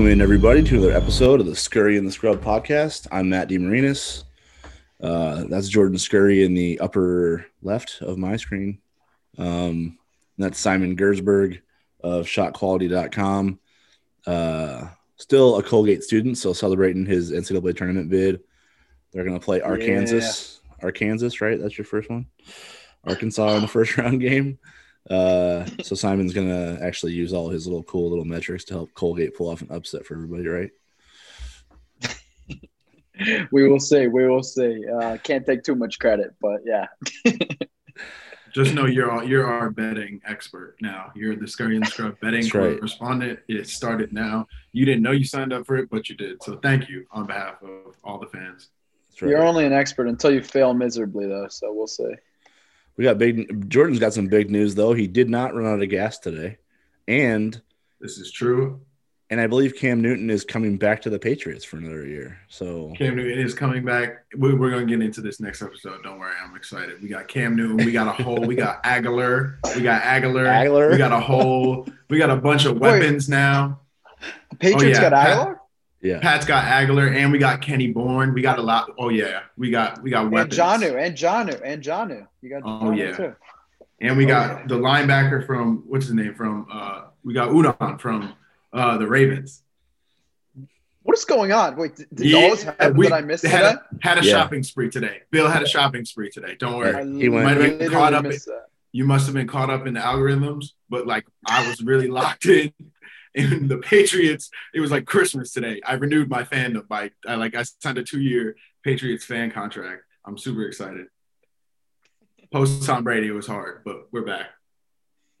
Welcome in, everybody, to another episode of the Scurry and the Scrub podcast. I'm Matt DeMarinis. Uh, that's Jordan Scurry in the upper left of my screen. Um, that's Simon Gerszberg of shotquality.com. Uh, still a Colgate student, so celebrating his NCAA tournament bid. They're going to play Arkansas. Arkansas, right? That's your first one. Arkansas in the first round game. Uh, so Simon's gonna actually use all his little cool little metrics to help Colgate pull off an upset for everybody, right? we will see. We will see. Uh, can't take too much credit, but yeah. Just know you're all, you're our betting expert now. You're the Scurry and Scrub betting That's right. correspondent. It started now. You didn't know you signed up for it, but you did. So thank you on behalf of all the fans. Right. You're only an expert until you fail miserably, though. So we'll see. We got big. Jordan's got some big news though. He did not run out of gas today, and This is true. and I believe Cam Newton is coming back to the Patriots for another year. So Cam Newton is coming back. We, we're going to get into this next episode. Don't worry, I'm excited. We got Cam Newton. We got a whole. We got Agholor. We got Agholor. Agholor? We got a whole. We got a bunch of Wait. weapons now. The Patriots oh, yeah. got Agholor yeah, Pat's got Agholor, and we got Kenny Bourne. We got a lot. Oh yeah, we got we got weapons. and weapons. Jonnu and Jonnu and Jonnu. You got Oh, Jonnu yeah. too. And we Oh, got yeah. the linebacker from what's his name from uh we got Judon from uh the Ravens. What is going on? Wait, did, did Yeah, all this happen we that I missed had that? a, had a Yeah. shopping spree today. Bill had a shopping spree today. Don't worry. I He went- might have been caught up missed that. You must have been caught up in the algorithms, but like I was really locked in in the Patriots. It was like Christmas today. I renewed my fandom by I like I signed a two year Patriots fan contract. I'm super excited. Post Tom Brady was hard, but we're back.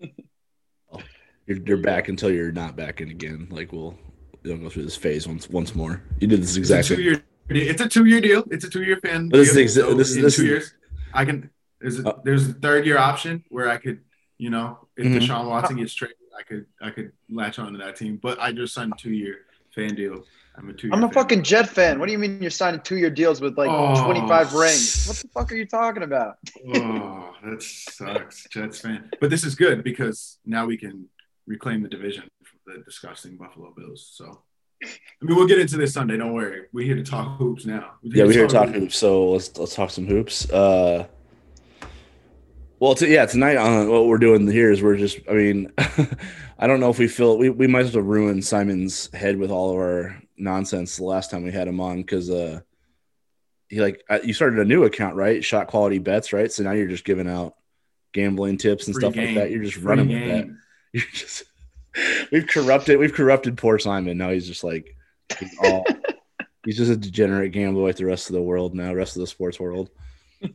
you're, you're back until you're not back in again. Like we'll you'll go through this phase once once more. You did this It's a exactly. two-year. It's a two-year deal. It's a two-year fan. But this deal. is exa- So this- in this two is- years. I can. There's a, Uh, there's a third-year option where I could, you know, if Mhm. Deshaun Watson gets traded, I could I could latch on to that team. But I just signed a two-year fan deal. I'm a two-year. I'm a fan. fucking Jet fan. What do you mean you're signing two year deals with like Oh. 25 rings? What the fuck are you talking about? Oh, that sucks, Jets fan. But this is good because now we can reclaim the division from the disgusting Buffalo Bills. So. I mean, we'll get into this Sunday. Don't worry. We're here to talk hoops now. Yeah, we're here to talk hoops. So let's let's talk some hoops. Uh, well, t- yeah, tonight on what we're doing here is we're just. I mean, I don't know if we feel we we might as well ruin Simon's head with all of our nonsense the last time we had him on because uh, he like uh, you started a new account right, shot quality bets right. So now you're just giving out gambling tips and Free stuff game. like that. You're just Free running with that. You're just we've corrupted we've corrupted poor Simon. Now he's just like he's all he's just a degenerate gambler like the rest of the world now, rest of the sports world.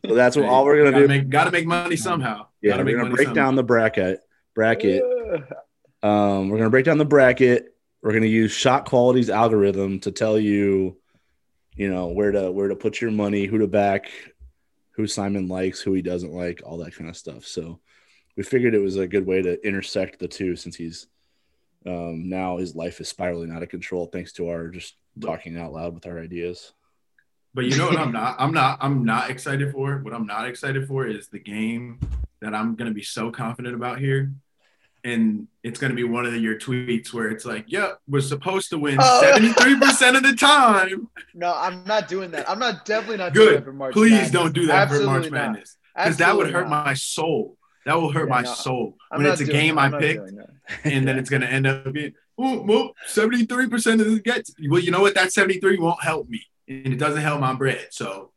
So that's what all we're gonna gotta do. Make, gotta make money somehow. yeah, gotta we're make gonna money break somehow. down the bracket bracket. Um, we're gonna break down the bracket. We're gonna use shot quality's algorithm to tell you, you know, where to where to put your money, who to back, who Simon likes, who he doesn't like, all that kind of stuff. So we figured it was a good way to intersect the two since he's um, now his life is spiraling out of control thanks to our just talking out loud with our ideas. But you know what? I'm not. I'm not. I'm not excited for. What I'm not excited for is the game that I'm gonna be so confident about here, and it's gonna be one of your tweets where it's like, "Yep, we're supposed to win Oh. 73 percent of the time." no, I'm not doing that. I'm not definitely not doing that Good. for March. Madness. Please Madness. don't do that for March not. Madness because that would hurt not. my soul. That will hurt Yeah, my no, soul I'm when it's a game I picked, and then it's gonna end up being, oh, well, 73 percent of the gets. Well, you know what? That 73 won't help me, and it doesn't help my bread. So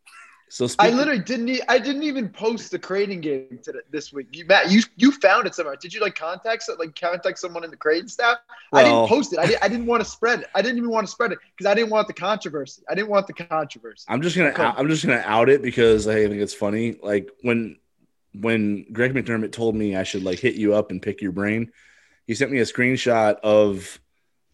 So I literally didn't. E- I didn't even post the Creighton game today, this week. You, Matt, you you found it somewhere. Did you like contact so- like contact someone in the Creighton staff? I didn't post it. I didn't. I didn't want to spread it. I didn't even want to spread it because I didn't want the controversy. I didn't want the controversy. I'm just gonna Okay. I'm just gonna out it because I think it's funny. Like when when Greg McDermott told me I should like hit you up and pick your brain, he sent me a screenshot of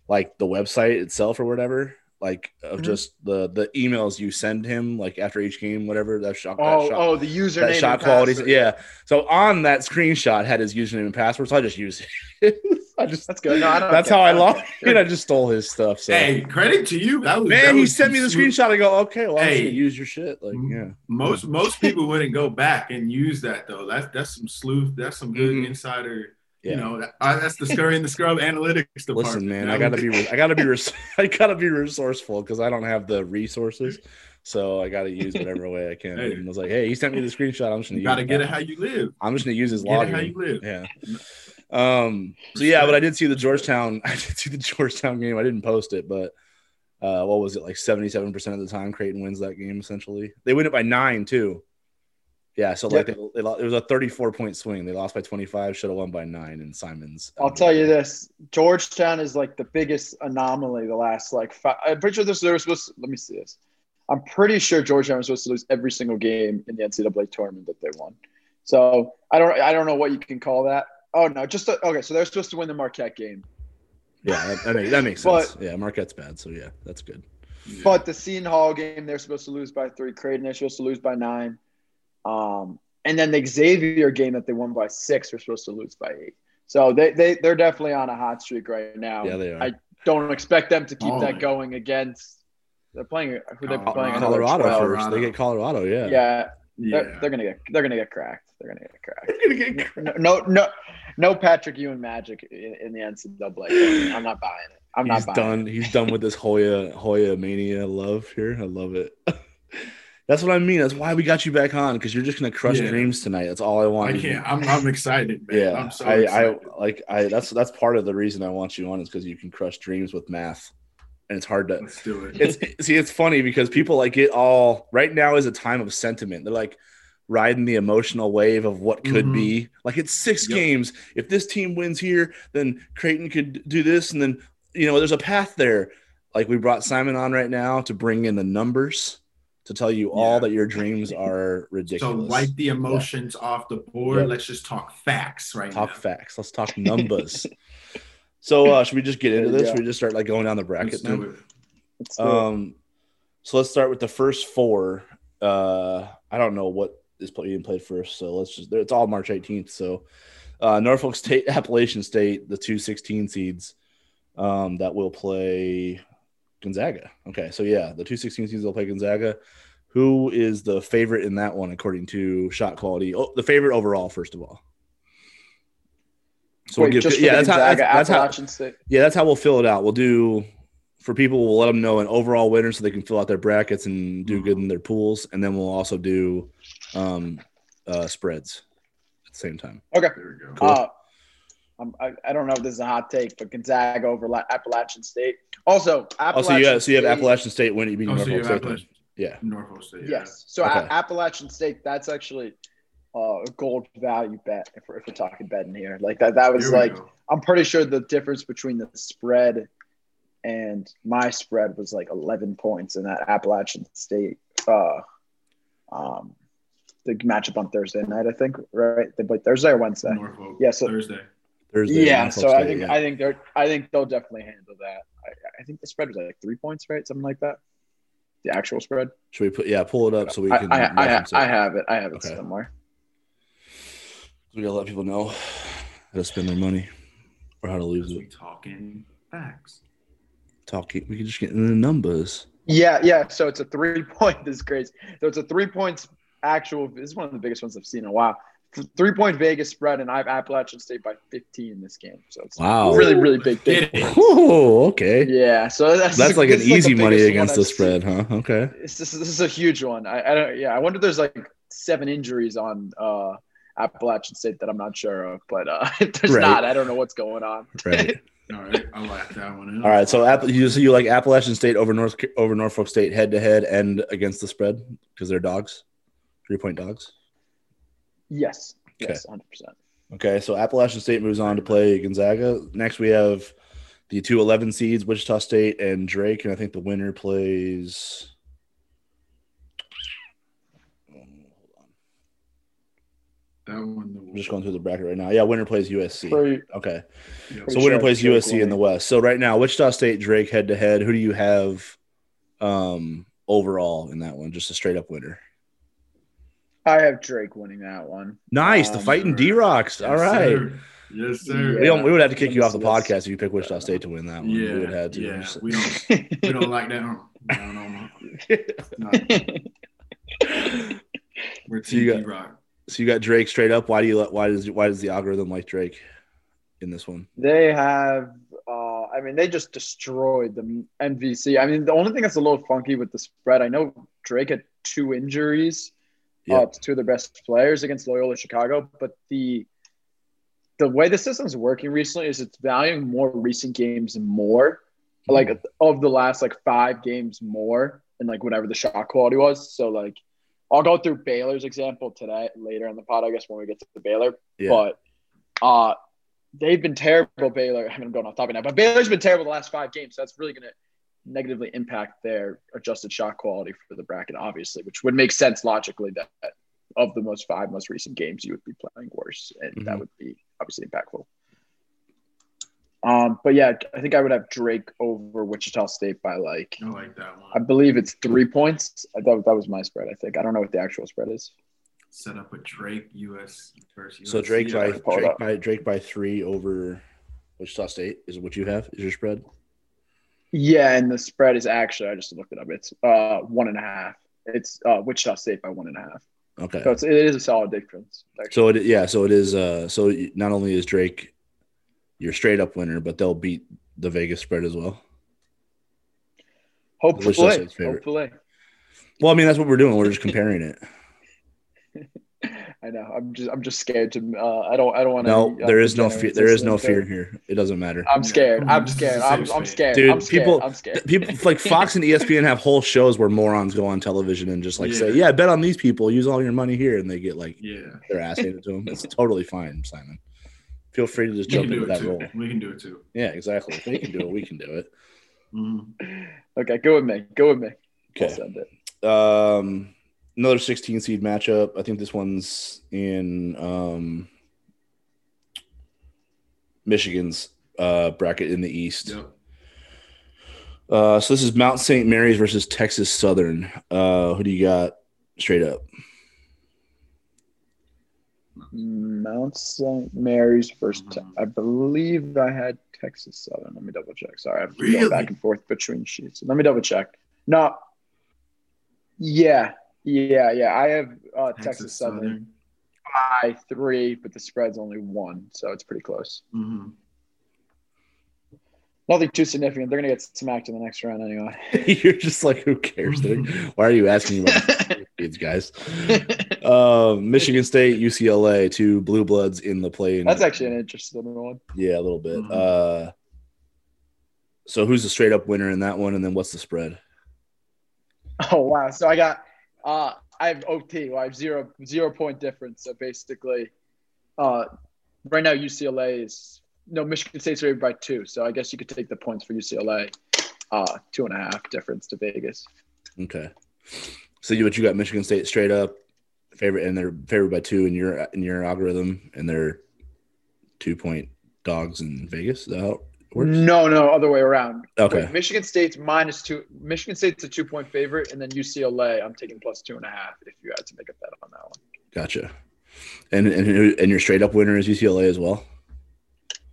like the website itself or whatever, like of Mhm. just the the emails you send him like after each game, whatever that shot. that Oh, shot, oh, the username. that shot and qualities. Yeah. So on that screenshot had his username and password. So I just used it. I just that's good. No, I don't. that's care. how I don't logged in. I just stole his stuff. So hey, credit to you. That was that man, he was sent me the smooth. screenshot. I go, okay, well, I'm just Hey. gonna use your shit. Like, yeah. Most most people wouldn't go back and use that though. That's that's some sleuth. That's some good Mhm. insider Yeah. You know, that, I, that's the scurry and the scrub analytics department. Listen, man, I gotta be, I gotta be, res- I gotta be resourceful because I don't have the resources, so I gotta use whatever way I can. Hey. And I was like, hey, he sent me the screenshot. I'm just gonna You gotta get it how you live. I'm just gonna use his it how you live. Yeah. Um. So yeah, but I did see the Georgetown. I did see the Georgetown game. I didn't post it, but uh, what was it like? Seventy-seven percent of the time, Creighton wins that game. Essentially, they win it by nine too. Yeah. So like Yep. they, they, it was a thirty-four point swing. They lost by twenty-five. Should have won by nine. And Simons. I'll um, tell you this: Georgetown is like the biggest anomaly the last like. Five, I'm pretty sure this they were supposed. To, let me see this. I'm pretty sure Georgetown was supposed to lose every single game in the NCAA tournament that they won. So I don't. I don't know what you can call that. Oh no, just a, okay. So they're supposed to win the Marquette game, Yeah, that, that, makes, that makes But- sense. yeah, Marquette's bad, so yeah, that's good. but the Seton Hall game they're supposed to lose by three. Creighton they're supposed to lose by nine. Um, and then the Xavier game that they won by six, they're supposed to lose by eight. So they they they're definitely on a hot streak right now. Yeah, they are. I don't expect them to keep Oh, that going against. They're playing who they're Colorado. playing. another Colorado 12. first. They get Colorado. Yeah. Yeah, yeah. They're, they're gonna get they're gonna get cracked. They're gonna get cracked. They're gonna get No, no, no, no Patrick Ewing magic in, in the NCAA. I'm not buying it. I'm He's not buying done. He's done with this Hoya Hoya mania love here. I love it. That's what I mean. That's why we got you back on because you're just gonna crush Yeah. dreams tonight. That's all I want. I can't. I'm, I'm excited, man. yeah, I'm so I, I like I. That's that's part of the reason I want you on is because you can crush dreams with math, and it's hard to. Let's do it. It's see, it's funny because people like it all right now is a time of sentiment. They're like riding the emotional wave of what could Mhm. be. Like it's six Yep. games. If this team wins here, then Creighton could do this, and then you know there's a path there. Like we brought Simon on right now to bring in the numbers to tell you all that your dreams are ridiculous. so wipe the emotions off the board. Yeah. Let's just talk facts right talk now. facts. Let's talk numbers. so uh, should we just get into this? go. Should we just start like going down the Let's bracket now? do it. Let's do it. Um, so let's start with the first four. Uh, I don't know what is being played first, so let's just. It's all March 18th. So, uh, Norfolk State, Appalachian State, the two 16 seeds, um, that will play Gonzaga. Okay, so yeah, the two 16 seeds will play Gonzaga. Who is the favorite in that one according to shot quality? Oh, the favorite overall, first of all. So Wait, we'll give, just yeah, that's how, that's, Gonzaga, that's how Appalachian State. yeah, that's how we'll fill it out. We'll do for people. We'll let them know an overall winner so they can fill out their brackets and do good in their pools, and then we'll also do um, uh, spreads at the same time. Okay. There we go. Cool. Uh, I'm, I, I don't know if this is a hot take, but Gonzaga over La- Appalachian State. Also, Appalachian Also, you have, so you have State- Appalachian State winning, beating Oh, so you Norfolk have State. then. Appalachian- Yeah, Norfolk State. yeah. Yes. So Okay. A- Appalachian State, that's actually uh, a gold value bet if we're, if we're talking betting here. Like that, that was like go. I'm pretty sure the difference between the spread and my spread was like 11 points in that Appalachian State uh, um, the matchup on Thursday night. I think right. They played Thursday or Wednesday. Norfolk. Yeah, so- Thursday. Thursday. Yeah. Norfolk So I think yeah. I think they're I think they'll definitely handle that. I, I think the spread was like three points, right? Something like that. The actual spread. Should we put? Yeah, pull it up so we I, can. I, I, reference. I have it. I have it Okay. somewhere. we gotta let people know how to spend their money or how to lose We it. talking facts. Talking. We can just get in the numbers. Yeah, yeah. So it's a three point. This is crazy. So it's a three points actual. This is one of the biggest ones I've seen in a while. Three point Vegas spread, and I have Appalachian State by 15 in this game. So it's Wow. really, really big. Get big. Oh, okay. Yeah. So that's That's like an easy the money against the spread, huh? Okay. This, this, this is a huge one. I, I don't. Yeah, I wonder if there's like seven injuries on uh, Appalachian State that I'm not sure of, but uh, if there's Right. not, I don't know what's going on. Right. All right. I like that one. All right, so you so you like Appalachian State over North over Norfolk State head to head and against the spread because they're dogs, three point dogs. Yes. Okay. Yes. 100. percent Okay, so Appalachian State moves on to play Gonzaga. Next, we have the two 11 seeds, Wichita State and Drake, and I think the winner plays. That one. I'm just going through the bracket right now. Yeah, winner plays USC. Pretty, Okay, Yeah. so winner sure plays Drake USC in the. West. So right now, Wichita State, Drake head to head. Who do you have um, overall in that one? Just a straight up winner. I have Drake winning that one. Nice, the Um, fighting D Rocks. All Yes, right. sir. Yes, sir. We don't. We would have to kick you off the podcast if you pick Wichita State to win that one. Yeah. we would have to. Yeah. We don't. We don't like that. No, no, no. no. We're So you Team got- Rock. so you got Drake straight up. Why do you? let- Why does? Why does the algorithm like Drake? in this one? They have. Uh, I mean, they just destroyed the MVC. I mean, the only thing that's a little funky with the spread, I know Drake had two injuries Yeah. uh, to two of their best players against Loyola Chicago, but the the way the system's working recently is it's valuing more recent games more, like of the last like five games more, and like whatever the shot quality was. So like, I'll go through Baylor's example today later in the pod, I guess when we get to the Baylor. Yeah. But uh, they've been terrible, Baylor. I mean, I'm going off topic now, but Baylor's been terrible the last five games. So that's really to negatively impact their adjusted shot quality for the bracket, obviously, which would make sense logically that of the most five most recent games, you would be playing worse, and that Mhm. would be obviously impactful. Um, but yeah, I think I would have Drake over Wichita State by like I like that I believe it's three points. I thought that was my spread. I think I don't know what the actual spread is. Set up with Drake, US versus So Drake by Drake by Drake by three over Wichita State is what you have. Is your spread? Yeah, and the spread is actually I just looked it up. It's uh one and a half. It's uh Wichita State by one and a half. Okay. So it's, it is a solid difference. actually. So it yeah, so it is uh so not only is Drake your straight up winner, but they'll beat the Vegas spread as well. Hopefully, hopefully. Well, I mean that's what we're doing. We're just comparing it. I know. I'm just I'm just scared to. Uh, I don't I don't want to. No, there is no fear. There is no fear here. It doesn't matter. I'm scared. I'm scared. a I'm, I'm scared. Dude, I'm scared. people- I'm scared. People like Fox and ESPN have whole shows where morons go on television and just like say, Yeah. "Yeah, bet on these people. Use all your money here," and they get like Yeah. their ass handed to them. It's totally fine, Simon. Feel free to just We jump can do into that too. role. We can do it too. Yeah, exactly. If they can do it, we can do it. Mhm. Okay, go with me. Go with me. I'll Okay. send it. Um, another 16 seed matchup. I think this one's in um, Michigan's uh, bracket in the East. Yep. Uh, so this is Mount St. Mary's versus Texas Southern. Uh, who do you got straight up? Mount St. Mary's first. Mhm. I believe I had Texas Southern. Let me double check. Sorry, I'm Really? going back and forth between sheets. Let me double check. No. Yeah, yeah, yeah. I have uh, Texas, Southern by three, but the spread's only one, so it's pretty close. Mhm. Nothing too significant. They're gonna get smacked in the next round anyway. You're just like, who cares? Why are you asking about these guys? Uh, Michigan State, UCLA, two blue bloods in the play. That's actually an interesting one. yeah, a little bit. Mhm. Uh, so who's the straight up winner in that one, and then what's the spread? Oh wow! So I got uh I have OT. Well, I have zero zero point difference. So basically, uh, right now UCLA is no Michigan State's favored by two. So I guess you could take the points for UCLA. Uh, two and a half difference to Vegas. Okay. So you what you got Michigan State straight up favorite and they're favored by two in your in your algorithm and they're two point dogs in Vegas. Is that works? No, no, other way around. Okay. Wait, Michigan State's minus two. Michigan State's a two point favorite, and then UCLA, I'm taking plus two and a half. If you had to make a bet on that one, Gotcha. And and and your straight up winner is UCLA as well.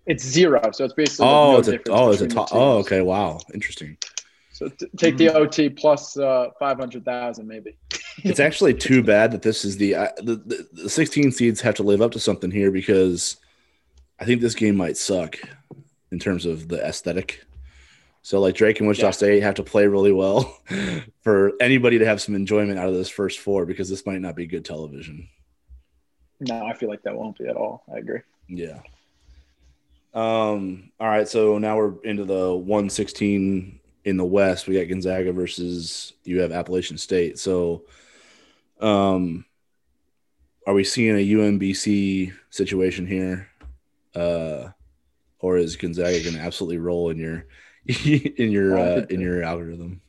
it's zero. So it's basically Oh, no it's a oh it's a top. Oh, okay. Wow, interesting. So t- take the OT plus uh, five hundred thousand, maybe. It's actually too bad that this is the, uh, the the the 16 seeds have to live up to something here because I think this game might suck in terms of the aesthetic. So like Drake and Wichita Yeah. State have to play really well for anybody to have some enjoyment out of this first four because this might not be good television. No, I feel like that won't be at all. I agree. Yeah. Um. All right. So now we're into the 116 in the West. We got Gonzaga versus you have Appalachian State. So, um, are we seeing a UMBC situation here, uh, or is Gonzaga going to absolutely roll in your in your uh, in your algorithm?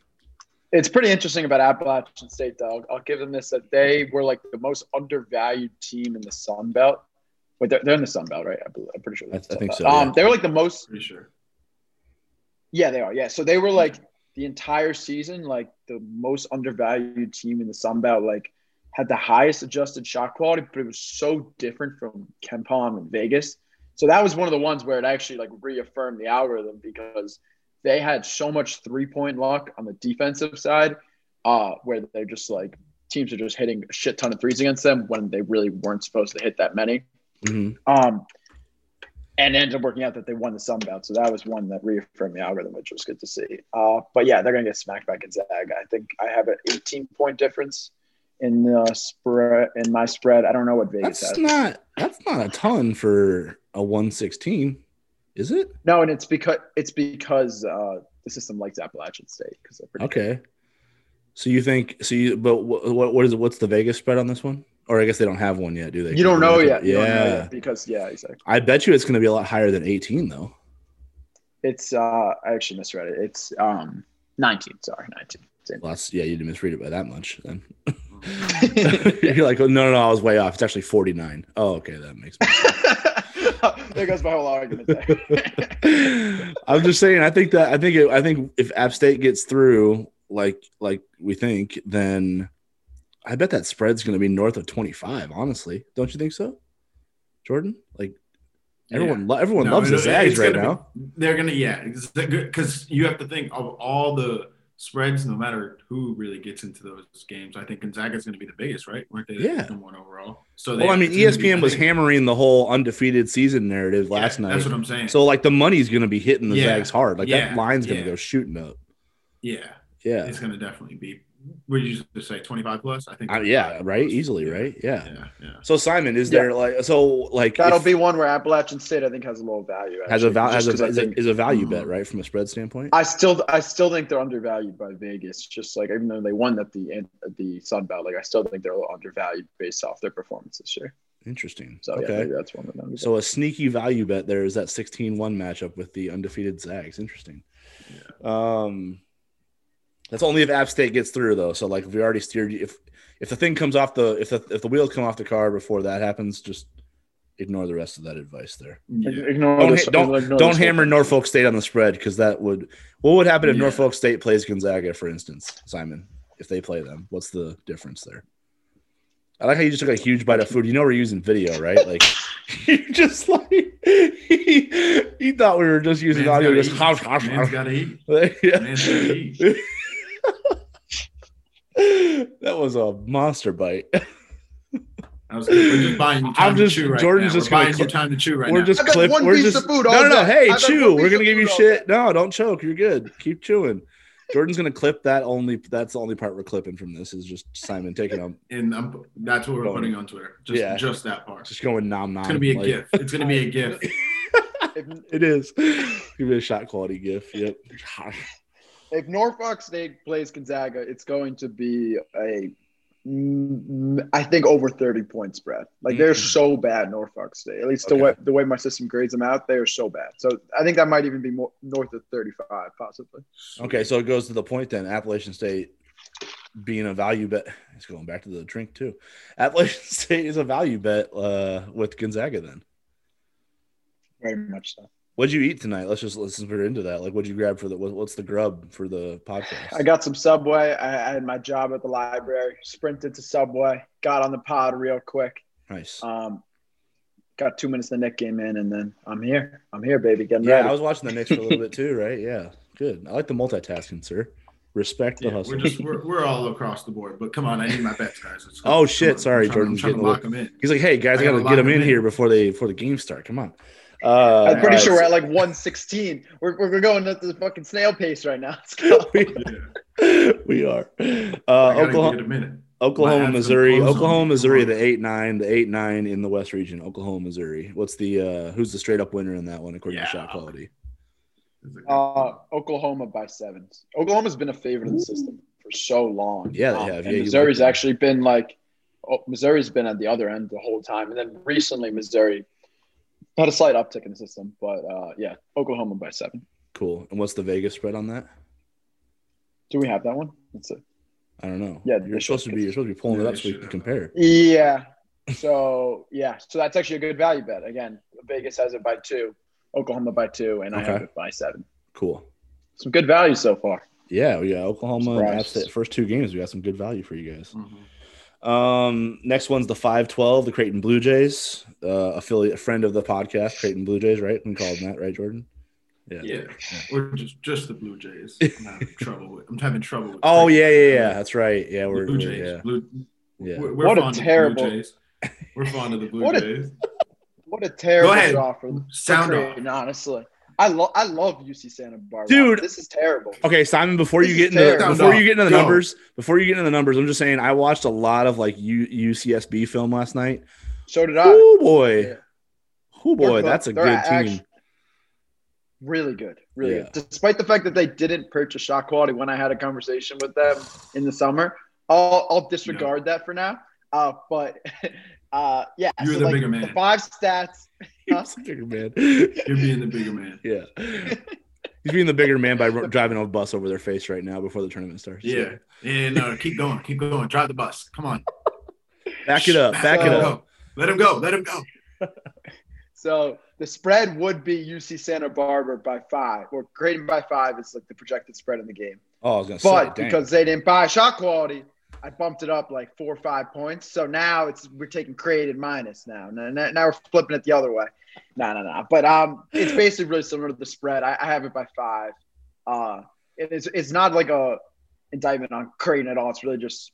It's pretty interesting about Appalachian State, though. I'll, I'll give them this that they were like the most undervalued team in the Sun Belt. Wait, they're, they're in the Sun Belt, right? I believe, I'm pretty sure. I- I the- think so, Um, yeah. They were like the most. Pretty sure. Yeah, they are. Yeah, so they were like the entire season, like the most undervalued team in the Sun Belt. Like had the highest adjusted shot quality, but it was so different from KenPom and Vegas. So that was one of the ones where it actually like reaffirmed the algorithm because they had so much three point luck on the defensive side, uh, where they're just like teams are just hitting a shit ton of threes against them when they really weren't supposed to hit that many. Mhm. Um, and it ended up working out that they won the Sun Belt. So that was one that reaffirmed the algorithm, which was good to see. Uh, but yeah, they're going to get smacked by Gonzaga. I think I have an 18 point difference in the spread in my spread. I don't know what Vegas That's has. not that's not a ton for a 116, is it? no, and it's because it's because uh, the system likes Appalachian State because they're pretty Okay. So you think so you but what what, is it what's the Vegas spread on this one? Or I guess they don't have one yet, do they? You don't know yet. Yeah. know yet because yeah, exactly. I bet you it's going to be a lot higher than 18 though. It's uh, I actually misread it. It's um 19. Sorry, 19. Same. Well, yeah, you didn't misread it by that much then. You're like, oh, no, no, no, I was way off. It's actually 49. Oh, okay, that makes sense. there goes my whole argument. There. I'm just saying. I think that I think it, I think if App State gets through, like like we think, then I bet that spread's going to be north of 25. Honestly, don't you think so, Jordan? Like everyone, lo- everyone No, loves the it- Zags right gonna be- now. They're gonna, yeah, because you have to think of all the spreads, no matter who really gets into those games. I think Gonzaga is gonna be the biggest, right? Weren't they Yeah. number one overall? So Well, I mean, it's gonna be- ESPN was hammering the whole undefeated season narrative yeah, last night. That's what I'm saying. So like the money's going to be hitting the Yeah. Zags hard. Like that line's going to Yeah. go shooting up. yeah, Yeah. it's gonna definitely be. Would you just say 25 plus? I think. Uh, yeah, right. plus. Easily, Yeah. right? Yeah. Yeah, yeah. So Simon, is Yeah. there like so like That'll if- be one where Appalachian State I think has a low value. has a actually, has a, 'cause I is, a, is a value bet right from a spread standpoint? I still I still think they're undervalued by Vegas. Just like even though they won at the end at the Sun Belt, like I still think they're a little undervalued based off their performance this year. Interesting. So okay. maybe that's one of them. So a sneaky value bet there is that 16-1 matchup with the undefeated Zags. Interesting. Um that's only if App State gets through though. So like if we already steered you if if the thing comes off the if the if the wheels come off the car before that happens, just ignore the rest of that advice there. Yeah. Ignore Don't, this- don't, ignore don't hammer whole. Norfolk State on the spread because that would what would happen if Yeah. Norfolk State plays Gonzaga, for instance, Simon, if they play them? What's the difference there? I like how you just took a huge bite of food. You know we're using video, right? Like you just like he, he thought we were just using Man's audio. Just eat. hosh, hosh, Man's hosh. gotta eat. Yeah. Man's gotta eat. That was a monster bite. That was. We're just buying you time I'm just- to chew right Jordan's now. just We're gonna buying cl- you time to chew right we're now. just I've clip. We're just of food no, no, no. Hey, I've chew. We're gonna give you food all shit. No, don't choke. You're good. Keep chewing. Jordan's gonna clip that. Only that's the only part we're clipping from this is just Simon taking them. and I'm, that's what we're Going. putting on Twitter. Just Yeah. just that part. just going nom nom. It's gonna be a like- gif. It's gonna be a gift. If, It is. Give me a shot quality gift. Yep. If Norfolk State plays Gonzaga, it's going to be a mm, think over 30 point spread. Like they're Mhm. so bad, Norfolk State. At least the way the way my system grades them out, they are so bad. So I think that might even be more north of 35, possibly. Okay, so it goes to the point then. Appalachian State being a value bet. It's going back to the drink too. Appalachian State is a value bet uh, with Gonzaga. Then, Very much so. What'd you eat tonight? Let's just let's put into that. Like, what'd you grab for the what's the grub for the podcast? I got some Subway. I, I had my job at the library. Sprinted to Subway. Got on the pod real quick. nice. Um, got two minutes. The Knick game in, and then I'm here. I'm here, baby. Getting Yeah, ready. I was watching the Knicks for a little bit too. Right? Yeah, good. I like the multitasking, sir. Respect the Yeah, hustle. we're just we're, we're all across the board. But come on, I need my bets, guys. Let's. Oh, shit, sorry, I'm trying, I'm Jordan's trying to getting a lock them in. He's like, hey guys, I I gotta gotta get them lock in here before they before the game start. Come on. Uh, I'm pretty all sure we're at like 116. We're, we're, we're going at the fucking snail pace right now. Let's go. Yeah. we are. Uh, Oklahoma, get a minute. Oklahoma, Might have some Missouri, Oklahoma. Missouri, the eight nine, the eight nine in the West region. Oklahoma, Missouri. What's the uh who's the straight up winner in that one according to shot quality? Uh, Oklahoma by seven. Oklahoma's been a favorite of the system for so long. Yeah, they Um, have. And Yeah, you Missouri's like actually been like, oh, Missouri's been at the other end the whole time, and then recently Missouri had a slight uptick in the system, but uh, yeah, Oklahoma by seven. Cool. And what's the Vegas spread on that? Do we have that one? Let's see. I don't know. Yeah, you're supposed to be you're supposed to be pulling Yeah, it up so we can compare. Yeah. So yeah, so that's actually a good value bet. Again, Vegas has it by two, Oklahoma by two, and I have it by seven. Cool. Some good value so far. Yeah, we got Oklahoma and App Surprised. First two games, we got some good value for you guys. Mhm. Um, next one's the five twelve, the Creighton Blue Jays, uh, affiliate friend of the podcast, Creighton Blue Jays, right? We call them that, right, Jordan? Yeah, we're just just the Blue Jays. I'm having trouble with. I'm having trouble with. Oh yeah, yeah, yeah. That's right. Yeah, we're, Blue we're- Jays. yeah, Blue, yeah. We're, we're What a terrible- Of Blue Jays. We're fond of the Blue What a- Jays. What a terrible ahead. draw for, for Sound off. Honestly. I love I love UC Santa Barbara. Dude. this is terrible. Okay, Simon. Before you get into terrible. before you get into the Go. numbers, before you get into the numbers, I'm just saying I watched a lot of like U, UCSB film last night. So did I. Oh boy, Yeah. oh boy, They're- that's a they're good team. Really good, really Yeah. good. Despite the fact that they didn't purchase shot quality when I had a conversation with them in the summer, I'll, I'll disregard that for now. Uh, but uh, yeah, You're so, the like, bigger man. The five stats. Huh? He's a bigger man. You're being the bigger man. yeah, he's being the bigger man by ro- driving a bus over their face right now before the tournament starts. Yeah. Yeah, uh, no, keep going. Keep going. Drive the bus. Come on. back it up, back Let it up. Let him go. Let him go. So the spread would be UC Santa Barbara by five, or Creighton by five is like the projected spread in the game. Oh, I was gonna But say, dang. because they didn't buy shot quality, I bumped it up like four or five points. So now it's we're taking Creighton minus now. Now, now now we're flipping it the other way. No, no, no. But um, it's basically really similar to the spread. I, I have it by five. Uh, it is it's not like a indictment on Creighton at all. It's really just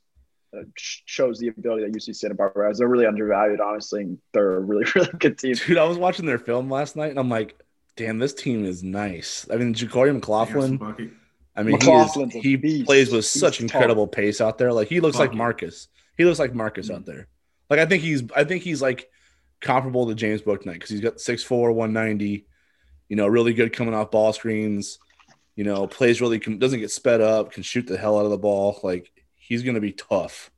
uh, shows the ability that UC Santa Barbara has. They're really undervalued, honestly. And they're a really really good team. dude, I was watching their film last night, and I'm like, damn, this team is nice. I mean, JaQuori McLaughlin. I mean, he, is, he beast. plays with He's such tall. incredible pace out there. Like he looks like Marcus. He looks like Marcus out Mhm. there. Like I think he's I think he's like comparable to James Bouknight because he's got 6'4", 190. You know, really good coming off ball screens. You know, plays really doesn't get sped up, can shoot the hell out of the ball. Like he's gonna be tough.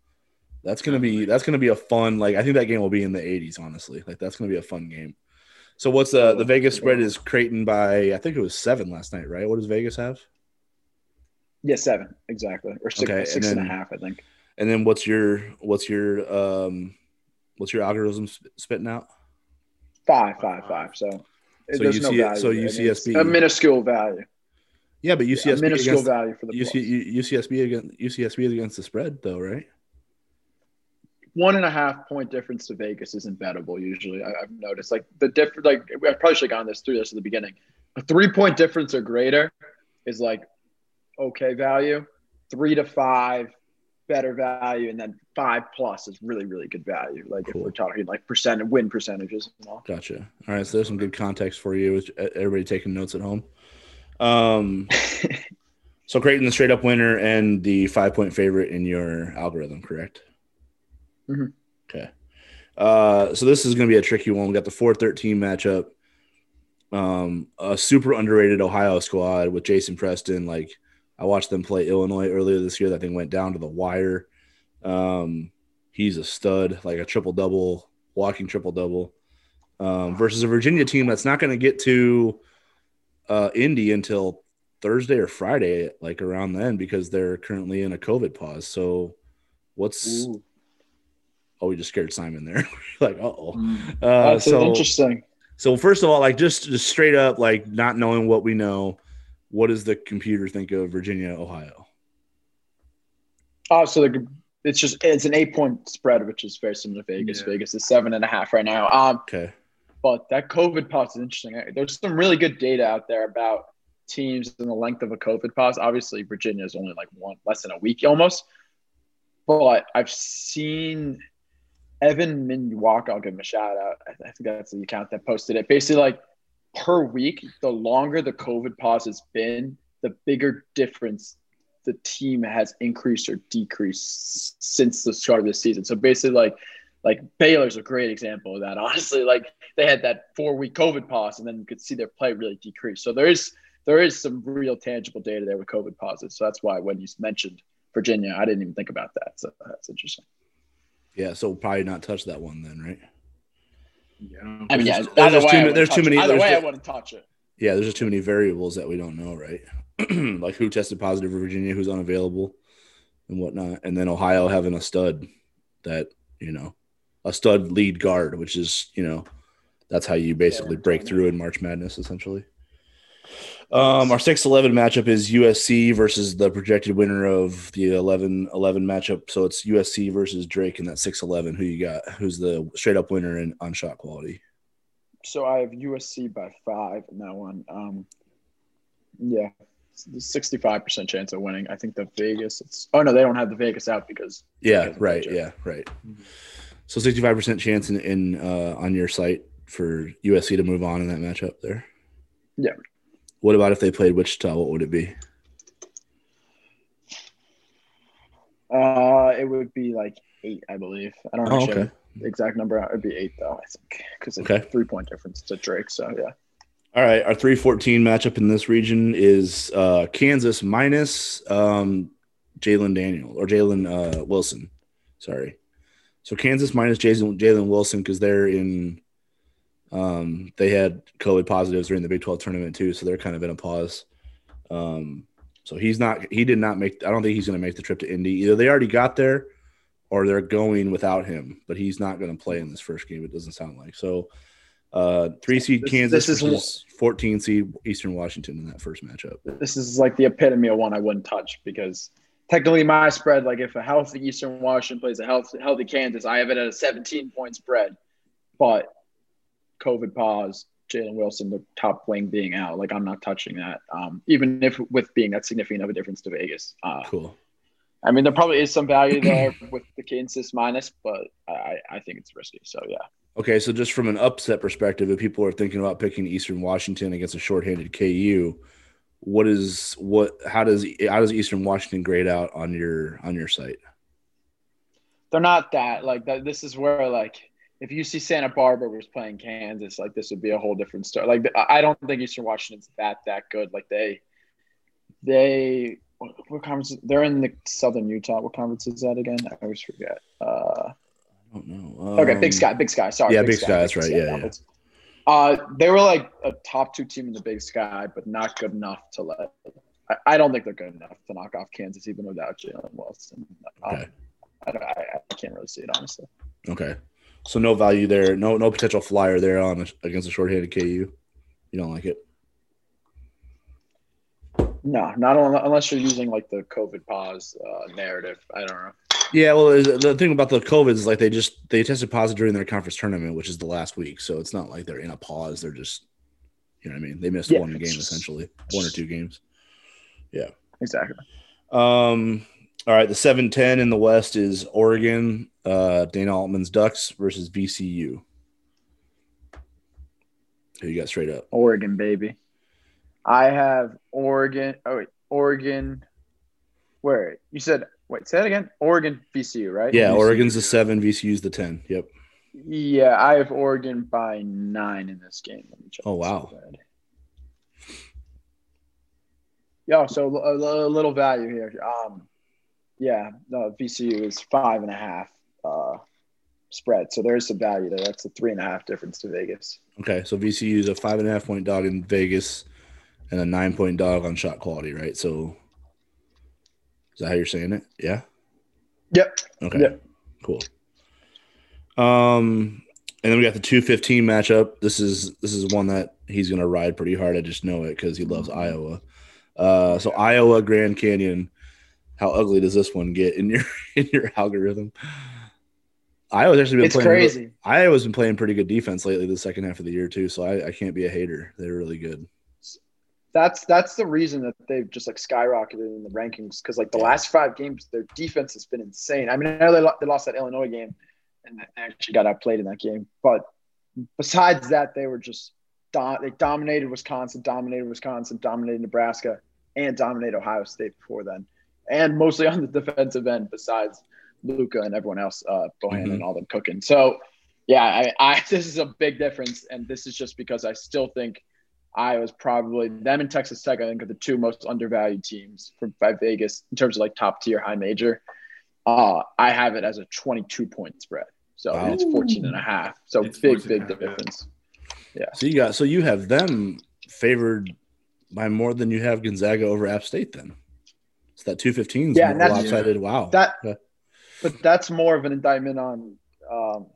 That's gonna be that's gonna be a fun. Like I think that game will be in the 80s. Honestly, like that's gonna be a fun game. So what's the the Vegas spread is Creighton by I think it was seven last night, right? What does Vegas have? Yeah, seven exactly, or six, Okay, six and and a half, I think. And then what's your what's your um what's your algorithm spitting out? Five, five, five. So, So there's no value. so there. I mean, UCSB a minuscule value. Yeah, but Yeah, UCSB a minuscule against, value for the UC, UCSB against UCSB is against the spread though, right? One and a half point difference to Vegas isn't bettable usually. I, I've noticed like the different. Like I probably should have gone this through this at the beginning. A three point difference or greater is like okay value. Three to five better value, and then five plus is really really good value. Like Cool. if we're talking like percent win percentages and all. Gotcha. All right, so there's some good context for you. with Everybody taking notes at home. Um, so Creighton the straight up winner and the five point favorite in your algorithm, correct? Mhm. Okay. Uh, so this is going to be a tricky one. We got the four thirteen matchup. Um, a super underrated Ohio squad with Jason Preston. Like I watched them play Illinois earlier this year. That thing went down to the wire. Um, he's a stud, like a triple double, walking triple double. Um, versus a Virginia team that's not going to get to uh, Indy until Thursday or Friday, like around then, because they're currently in a COVID pause. So, what's Ooh, oh, we just scared Simon there. like, uh-oh. Mm. Uh So, interesting. so first of all, like just just straight up, like not knowing what we know, what does the computer think of Virginia, Ohio? Oh, so the, it's just it's an eight point spread, which is very similar to Vegas. Yeah. Vegas is seven and a half right now. Um, Okay. but that COVID pause is interesting. There's some really good data out there about teams and the length of a COVID pause. Obviously, Virginia is only like one less than a week almost. But I've seen Evan Minwalk. I'll give him a shout out. I I think that's the account that posted it. Basically, like per week, the longer the COVID pause has been, the bigger difference the team has increased or decreased since the start of the season. So basically, like like Baylor's a great example of that. Honestly, like they had that four week COVID pause, and then you could see their play really decrease. So there is there is some real tangible data there with COVID pauses. So that's why when you mentioned Virginia, I didn't even think about that. So that's interesting. Yeah, so probably not touch that one then, right? Yeah, I I mean, yeah, There's there's just too many- there's too many- Either way, I wouldn't touch it. Yeah, there's just too many variables that we don't know, right? like who tested positive for Virginia, who's unavailable, and whatnot, and then Ohio having a stud that you know, a stud lead guard, which is you know, that's how you basically Yeah, break through in March Madness, essentially. Um, our 6-11 matchup is USC versus the projected winner of the 11-11 matchup. So it's USC versus Drake in that 6-11. Who you got? Who's the straight up winner in on shot quality? So I have USC by five in that one. Um, yeah, sixty-five percent chance of winning. I think the Vegas. It's oh no, they don't have the Vegas out because Yeah, right. Yeah, right. So sixty-five percent chance in, in uh, on your site for USC to move on in that matchup there. Yeah. What about if they played Wichita? What would it be? Uh, it would be like eight, I believe. I don't know Oh, okay. the exact number. It would be eight though, I think, because it's Okay. a three point difference to Drake. So yeah. All right, our 314 matchup in this region is uh, Kansas minus um, Jalen Daniel or Jalen uh, Wilson. Sorry. So Kansas minus Jalen Jalen Wilson because they're in. Um, they had COVID positives during the Big 12 tournament too, so they're kind of in a pause. Um, so he's not. He did not make. I don't think he's going to make the trip to Indy. Either they already got there, or they're going without him. But he's not going to play in this first game. It doesn't sound like so. Uh, three seed This- Kansas this is 14 seed Eastern Washington in that first matchup. This is like the epitome of one I wouldn't touch because technically my spread, like if a healthy Eastern Washington plays a healthy, healthy Kansas, I have it at a 17 point spread. But COVID pause, Jalen Wilson, the top wing being out, like I'm not touching that. Um, even if with being that significant of a difference to Vegas. Uh, Cool. I mean, there probably is some value there with the Kansas minus, but I, I think it's risky. So yeah. Okay, so just from an upset perspective, if people are thinking about picking Eastern Washington against a shorthanded KU, what is what? How does how does Eastern Washington grade out on your on your site? they're not that like that. This is where like if UC Santa Barbara was playing Kansas, like this would be a whole different story. Like I don't think Eastern Washington's that that good. Like they they what, conference? They're in the Southern Utah. What conference is that again? I always forget. Uh, I don't know. okay, Um, Big Sky. Big Sky. Sorry. yeah, Big Sky, that's right, yeah, yeah. conference. Uh, they were like a top two team in the Big Sky, but not good enough to let. I, I don't think they're good enough to knock off Kansas, even without Jalen Wilson. Um, Okay. I, I, I can't really see it honestly. Okay, so no value there. No no potential flyer there on a, against a shorthanded KU. You don't like it? No, not un- unless you're using like the COVID pause uh, narrative. I don't know. Yeah, well, the thing about the COVID is like they just they tested positive during their conference tournament, which is the last week. So it's not like they're in a pause. They're just, you know, what I mean, they missed Yeah, one game essentially, one or two games. Yeah, exactly. Um, all right, the seven ten in the West is Oregon, uh, Dana Altman's Ducks versus VCU. Who you got straight up? Oregon, baby. I have Oregon. Oh wait, Oregon. Where you said? Wait, say that again. Oregon, VCU, right? Yeah, VCU, Oregon's the yeah. seven, VCU's the ten. Yep. Yeah, I have Oregon by nine in this game. Let me check Oh, wow. Yeah, so a, a little value here. Um, yeah, no, VCU is five and a half uh, spread, so there is some value there. That's a three and a half difference to Vegas. Okay, so VCU is a five and a half point dog in Vegas, and a nine point dog on shot quality, right? So, is that how you're saying it? Yeah. Yep. Okay. Yep. Cool. Um, and then we got the two fifteen matchup. This is this is one that he's gonna ride pretty hard. I just know it because he loves Iowa. Uh, so Iowa Grand Canyon. How ugly does this one get in your in your algorithm? Iowa's actually been It's playing. crazy. Iowa's been playing pretty good defense lately, the second half of the year too. So I, I can't be a hater. They're really good. That's that's the reason that they've just like skyrocketed in the rankings because like the Yeah. last five games, their defense has been insane. I mean, I know they, they lost that Illinois game and they actually got outplayed in that game, but besides that, they were just they dominated Wisconsin, dominated Wisconsin, dominated Nebraska, and dominated Ohio State before then, and mostly on the defensive end. Besides Luca and everyone else, uh, Bohan Mhm. and all them cooking. So, yeah, I, I this is a big difference, and this is just because I still think I was probably them and Texas Tech. I think are the two most undervalued teams from by Vegas in terms of like top tier high major. Uh, I have it as a 22 point spread, so Wow. it's 14 and a half. So It's big, big half, yeah. So you got so you have them favored by more than you have Gonzaga over App State. Then so that two fifteen is Yeah, more and that's- lopsided. Wow. That, Okay. but that's more of an indictment on, um,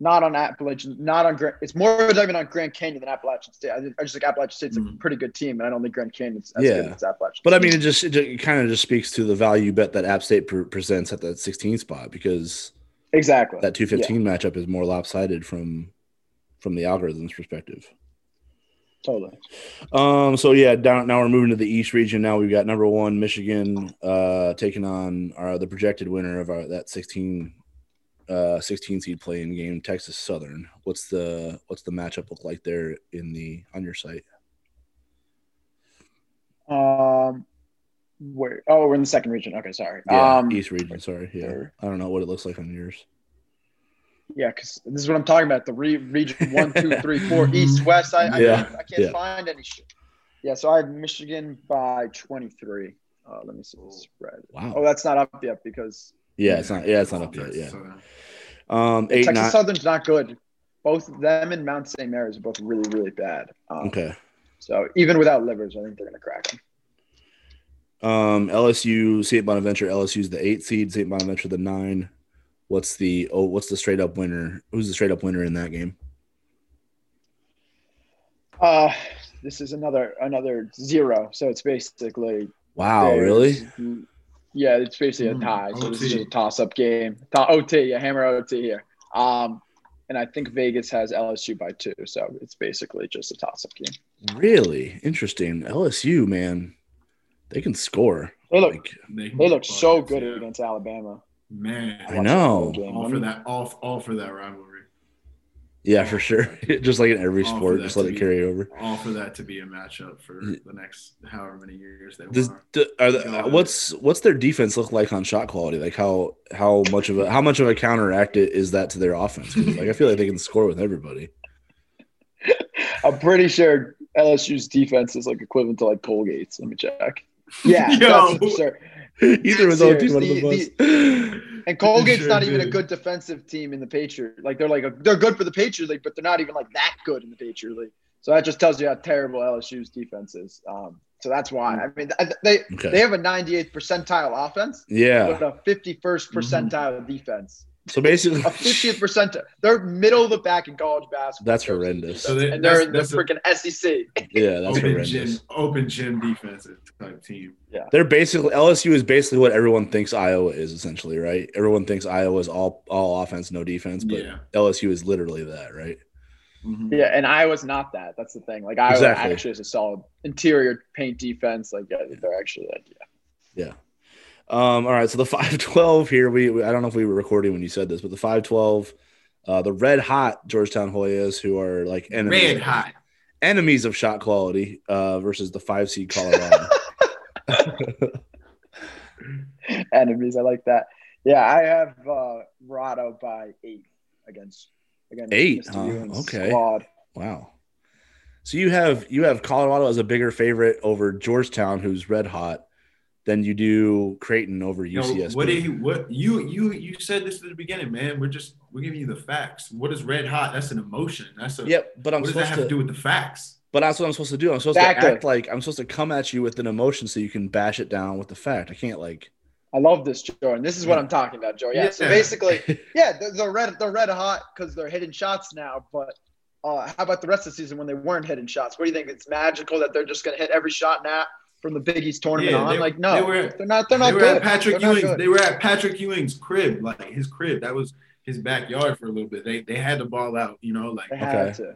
not on Appalachian, not on Grand. It's more of an indictment on Grand Canyon than Appalachian State. I, I just think Appalachian State's a Mhm. pretty good team, and I don't think Grand Canyon's as Yeah. good as Appalachian. But I mean, it just it, kind of just speaks to the value bet that App State pre- presents at that 16 spot because exactly. that 215 matchup is more lopsided from from the algorithm's perspective. Totally. Um. So yeah, down now we're moving to the East region. Now we've got number one Michigan uh taking on our the projected winner of our that 16 uh, 16 seed playing game, Texas Southern. What's the what's the matchup look like there in the on your site? Um, where? Oh, we're in the second region. Okay, sorry. Yeah, um, East region. Sorry, yeah. I don't know what it looks like on yours. Yeah, because this is what I'm talking about. The re- region one, two, three, four, east, west. I, I, Yeah, can't, I can't yeah. find any shit. Yeah, so I have Michigan by 23. Uh, let me see the spread. Wow. Oh, that's not up yet because Yeah, it's not. Yeah, it's not up yet. Yeah. Um, eight Texas nine. Southern's not good. Both them and Mount St. Mary's are both really, really bad. Um, Okay. So even without Livers, I think they're gonna crack them. Um, LSU, St. Bonaventure. LSU's the eight seed. St. Bonaventure the nine. What's the oh? What's the straight up winner? Who's the straight up winner in that game? Uh, this is another another zero. So it's basically Wow, really? Yeah, it's basically a Mm, tie. So this is OT. a toss up game. To- OT, yeah, hammer OT here. Um, and I think Vegas has LSU by two, so it's basically just a toss up game. Really interesting. LSU, man, they can score. They look Like, They, they look so good against Alabama. Man, I know. Game. all for that, all, all for that rivalry. yeah, for sure. Just like in every All sport, just let it be- carry over. All for that to be a matchup for the next however many years they Does, want. do, are the, what's what's their defense look like on shot quality? Like how how much of a how much of a counteract it is that to their offense? Like I feel like they can score with everybody. I'm pretty sure LSU's defense is like equivalent to like Colgate's. Let me check. Yeah, Yo. that's for sure. Either was on team Serious. under the bus. And Colgate's Sure not even a good defensive team in the Patriot. Like they're like a, they're good for the Patriot League, but they're not even like that good in the Patriot League. So that just tells you how terrible LSU's defense is. Um, so that's why. I mean, they Okay. they have a 98th percentile offense, yeah. but a 51st percentile defense. So basically, A 50th percentile. They're middle of the pack in college basketball. That's horrendous. So they- and they're that's- in the that's freaking SEC. yeah, that's open horrendous. gym, open gym defensive type team. Yeah, they're basically LSU is basically what everyone thinks Iowa is essentially, right? Everyone thinks Iowa is all all offense, no defense, but Yeah. LSU is literally that, right? Mhm. Yeah, and Iowa's not that. That's the thing. Like Iowa Exactly. actually is a solid interior paint defense. Like yeah, they're actually like yeah. yeah. Um, all right, so the five twelve here. We, we I don't know if we were recording when you said this, but the five twelve, uh, the red hot Georgetown Hoyas, who are like enemies, Red hot. enemies of shot quality, uh, versus the five seed Colorado. enemies. I like that. Yeah, I have uh Rado by eight against against Eight, Mr. huh? Okay. Squad. wow. So you have you have Colorado as a bigger favorite over Georgetown, who's red hot, than you do Creighton over You know, what did he, what you you you said this at the beginning, man. We're just we're giving you the facts. What is red hot? That's an emotion. That's a Yep, but I'm what does that supposed have to. to do with the facts? But that's what I'm supposed to do. I'm supposed Exactly. to act like I'm supposed to come at you with an emotion so you can bash it down with the fact. I can't like. I love this, Jordan. This is what I'm talking about, Joe. Yeah. So basically, yeah, they're, they're red. They're red hot because they're hitting shots now. But uh, how about the rest of the season when they weren't hitting shots? What do you think? It's magical that they're just going to hit every shot now from the Big East tournament Yeah, on? they- like no, they were- are not. They're not they were good. at Patrick They're not Ewing's. They were at Patrick Ewing's crib, like his crib. That was his backyard for a little bit. They they had the ball out, you know, like They Okay. had to.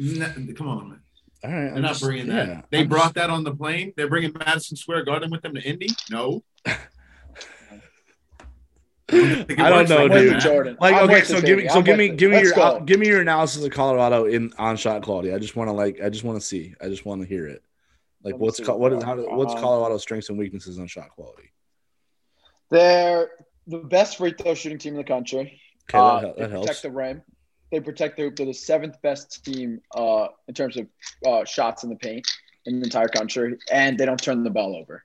n- come on, man. All right, They're I'm not just- bringing yeah, that. They I'm brought just- that on the plane. They're bringing Madison Square Garden with them to Indy. No, I don't know, I'm with you, dude. Jordan. Like I'm okay, so give me so I'm give me give me Let's your uh, give me your analysis of Colorado in on shot quality. I just want to like I just want to see. I just want to hear it. Like what's co- what is how, what's Um, Colorado's strengths and weaknesses on shot quality? They're the best free throw shooting team in the country. Okay, Uh, that, they helps. protect the rim. They protect the hoop. They're the seventh best team uh, in terms of uh, shots in the paint in the entire country, and they don't turn the ball over.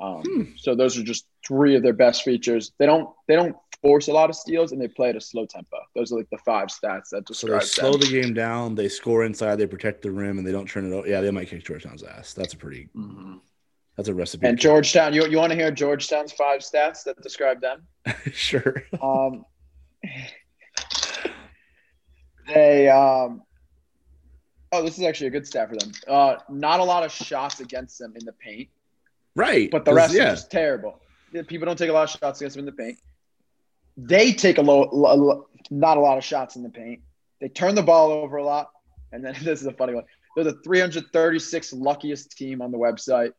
Um, Hmm. So those are just three of their best features. They don't they don't force a lot of steals, and they play at a slow tempo. Those are like the five stats that So they describe slow them. the game down. They score inside. They protect the rim, and they don't turn it over. Yeah, they might kick Georgetown's ass. That's a pretty. Mhm. That's a recipe. And Georgetown, you you want to hear Georgetown's five stats that describe them? sure. Um, they um, oh, this is actually a good stat for them. Uh, not a lot of shots against them in the paint, Right. but the rest yeah. just terrible. People don't take a lot of shots against them in the paint. They take a low, lo- lo- not a lot of shots in the paint. They turn the ball over a lot, and then this is a funny one. They're the 336th luckiest team on the website,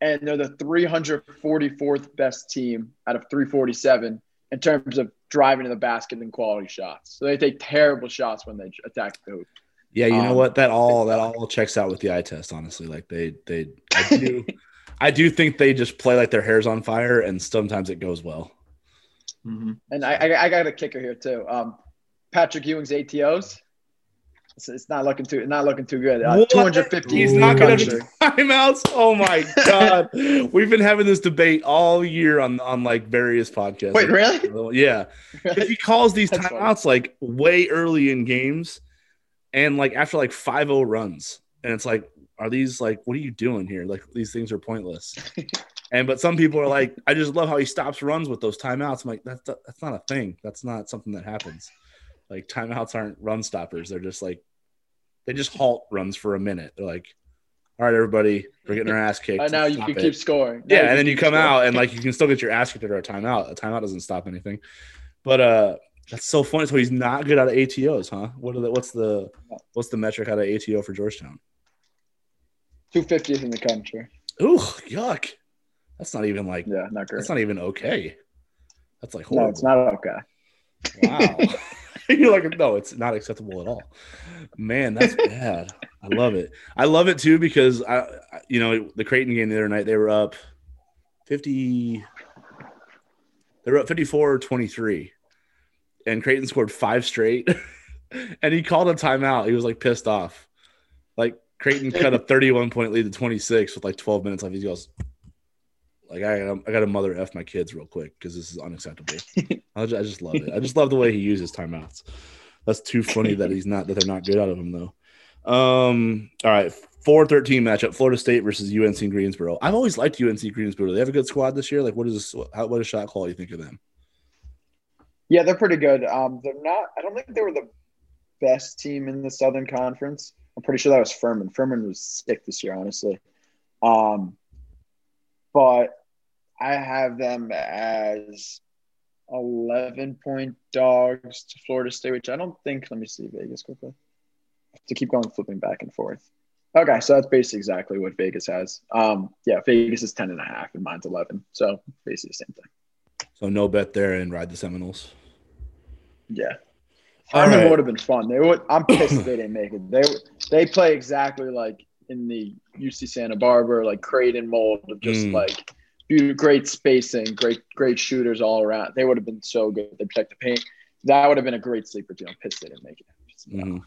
and they're the 344th best team out of 347 in terms of driving to the basket and quality shots. So they take terrible shots when they attack the hoop. Yeah, you know Um, what? That all that all checks out with the eye test. Honestly, like they they I do I do think they just play like their hair's on fire, and sometimes it goes well. Mhm. And I, I, I got a kicker here too. Um, Patrick Ewing's ATOs. It's, it's not looking too not looking too good. Uh, 250. He's not going to timeouts. Oh my god, we've been having this debate all year on on like various podcasts. Wait, really? Yeah, if he calls these That's funny. timeouts like way early in games, and like after like 5-0 runs, and it's like, are these like what are you doing here? Like these things are pointless. And but some people are like, I just love how he stops runs with those timeouts. I'm like, that's that's not a thing. That's not something that happens. Like timeouts aren't run stoppers. They're just like they just halt runs for a minute. They're like, all right, everybody, we're getting our ass kicked. Uh, now you can it." keep scoring. Now Yeah, and then you come scoring. out and like you can still get your ass kicked after a timeout. A timeout doesn't stop anything. But uh that's so funny. So he's not good out of ATOs, huh? What are the what's the what's the metric out of ATO for Georgetown? 250th in the country. Ooh, yuck. That's not even like Yeah, not great. that's not even okay. That's like no, it's not okay. Wow. You're like, no, it's not acceptable at all. Man, that's bad. I love it. I love it too because I, I- you know, the Creighton game the other night, they were up 50, they were up 54 23. And Creighton scored five straight. and he called a timeout. He was like pissed off. Like Creighton cut a 31 point lead to 26 with like 12 minutes left. He goes, like I I gotta mother f my kids real quick because this is unacceptable. I just, I just love it. I just love the way he uses timeouts. That's too funny that he's not that they're not good out of him though. Um, all right, four thirteen matchup: Florida State versus UNC Greensboro. I've always liked UNC Greensboro. They have a good squad this year. Like, what is this? How, what does shot quality think of them? Yeah, they're pretty good. Um, they're not. I don't think they were the best team in the Southern Conference. I'm pretty sure that was Furman. Furman was sick this year, honestly. Um, but I have them as 11 point dogs to Florida State, which I don't think. Let me see Vegas quickly. To keep going, flipping back and forth. Okay, so that's basically exactly what Vegas has. Um, yeah, Vegas is 10 and a half and mine's 11. So basically the same thing. So no bet there and ride the Seminoles. Yeah. All Furman right. would have been fun. They would. I'm pissed they didn't make it. They they play exactly like in the UC Santa Barbara, like Creighton mold of just Mm. like beautiful, great spacing, great great shooters all around. They would have been so good. They protect the paint. That would have been a great sleeper pissed they didn't make it. Mhm.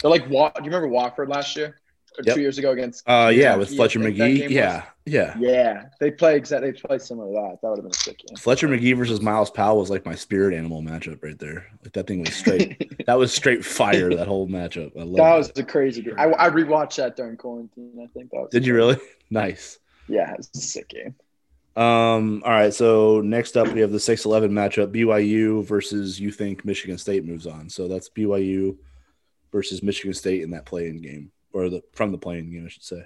They're like, do you remember Wofford last year Yep. two years ago against? Uh, yeah, with Fletcher that Magee. game was? Yeah, yeah. yeah. They play exactly. They play similar to that. That would have been a sick game. Fletcher Magee versus Myles Powell was like my spirit animal matchup right there. Like that thing was straight. that was straight fire. That whole matchup. I love That that. was a crazy game. I, I rewatched that during quarantine. I think that was. Did you really? Nice. Yeah, it was a sick game. Um, all right. So next up, we have the 6 11 matchup BYU versus you think Michigan State moves on. So that's BYU versus Michigan State in that play-in game, or the from the playing game, I should say.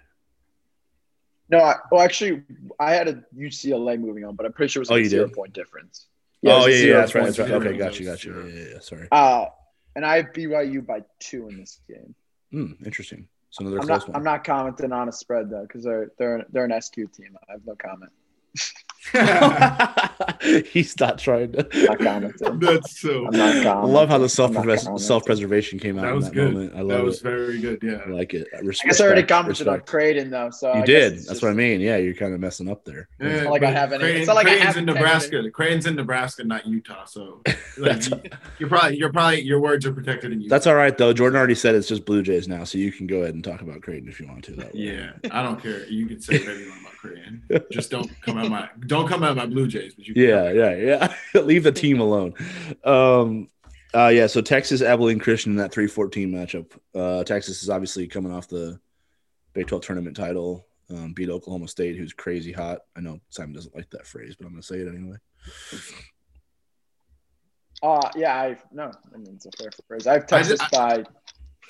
No, I, well, actually, I had a UCLA moving on, but I'm pretty sure it was Oh, like a zero did? point difference. oh, was a yeah, yeah, that's right. That's right. Okay, got you, got you. Yeah, yeah, yeah, sorry. Uh, and I have BYU by two in this game. Hmm, interesting. So another I'm close not, one. I'm not commenting on a spread though, because they're they're they're an SQ team. I have no comment. He's not trying to. Not commenting. That's so. I'm not I commenting. love how the self self preservation came out That in was that good. moment. I That love was it. very good. Yeah. I like it. I guess I already commented on Creighton though, so You I did. That's just- what I mean. Yeah, you're kind of messing up there. Yeah, not like I have any- Creighton- it's not like I Creighton's have in any- Nebraska. Creighton's in Nebraska, not Utah. So like, That's- you, you're probably you're probably your words are protected in Utah. That's all right though. Jordan already said it's just Blue Jays now, so you can go ahead and talk about Creighton if you want to. That. Yeah, I don't care. You can say whatever you want about Creighton. Just don't come at my don't come at my Blue Jays. But you can Yeah, yeah, yeah. Leave the team alone. Um, uh, yeah. So Texas, Abilene Christian in that three fourteen matchup. Uh, Texas is obviously coming off the Big Twelve tournament title. Um, beat Oklahoma State, who's crazy hot. I know Simon doesn't like that phrase, but I'm gonna say it anyway. Uh yeah, I no, I mean it's a fair phrase. I have I Texas just- by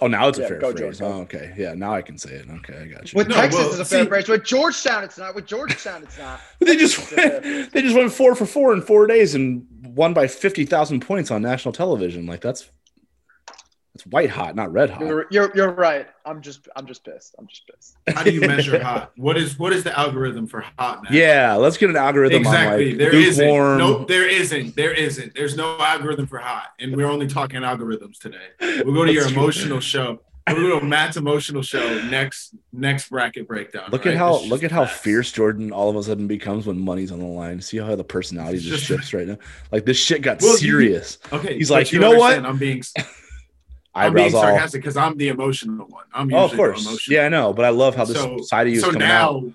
Oh, now it's a fair go, phrase. Jordan. Oh, okay. Yeah, now I can say it. Okay, I got you. with No, Texas well, it's a fair see- phrase. With Georgetown, it's not. With Georgetown, it's not. They just It's a fair went, they just went four for four in four days and won by fifty thousand points on national television. Like that's It's white hot, not red hot. You're, you're you're right. I'm just I'm just pissed. I'm just pissed. How do you measure hot? What is what is the algorithm for hot now? Yeah, let's get an algorithm Exactly. on like there isn't. lukewarm. Nope, there isn't. There isn't. There's no algorithm for hot. And we're only talking algorithms today. We'll go to your true. emotional show. We'll go to Matt's emotional show next next bracket breakdown. Look right? at how It's look at how facts. fierce Jordan all of a sudden becomes when money's on the line. See how the personality just just- shifts right now. Like this shit got Well, you- serious. Okay, He's like, "You know what? I'm being I'm being sarcastic because I'm the emotional one. I'm Oh, of the course. emotional. Yeah, I know, but I love how this So- side of you is So coming out. now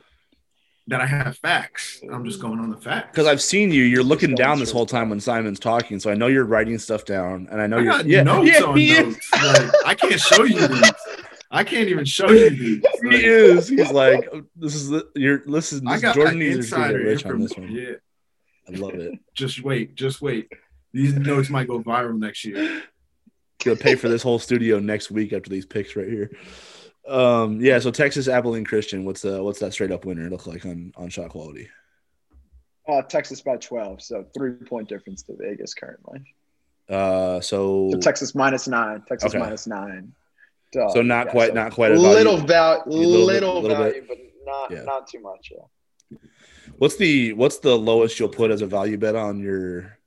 that I have facts, I'm just going on the facts. Because I've seen you, you're looking down this whole time when Simon's talking, so I know you're writing stuff down, and I know I you're yeah, notes yeah, on he notes. Like, I can't show you these. I can't even show you these. Like, He is. He's like, oh, this is the you're listen. I This got Jordan needs to get rich on this one. Yeah, I love it. just wait, just wait. These notes might go viral next year. Gonna pay for this whole studio next week after these picks right here. Um, yeah. So Texas, Abilene, Christian. What's the what's that straight up winner look like on on shot quality? Uh, Texas by 12, so three point difference to Vegas currently. Uh, so So Texas minus nine. Texas Okay. minus nine. Duh, so not yeah, quite so not quite a little value. value, little little, bit- little value, but not Yeah. not too much. Yeah. What's the what's the lowest you'll put as a value bet on your?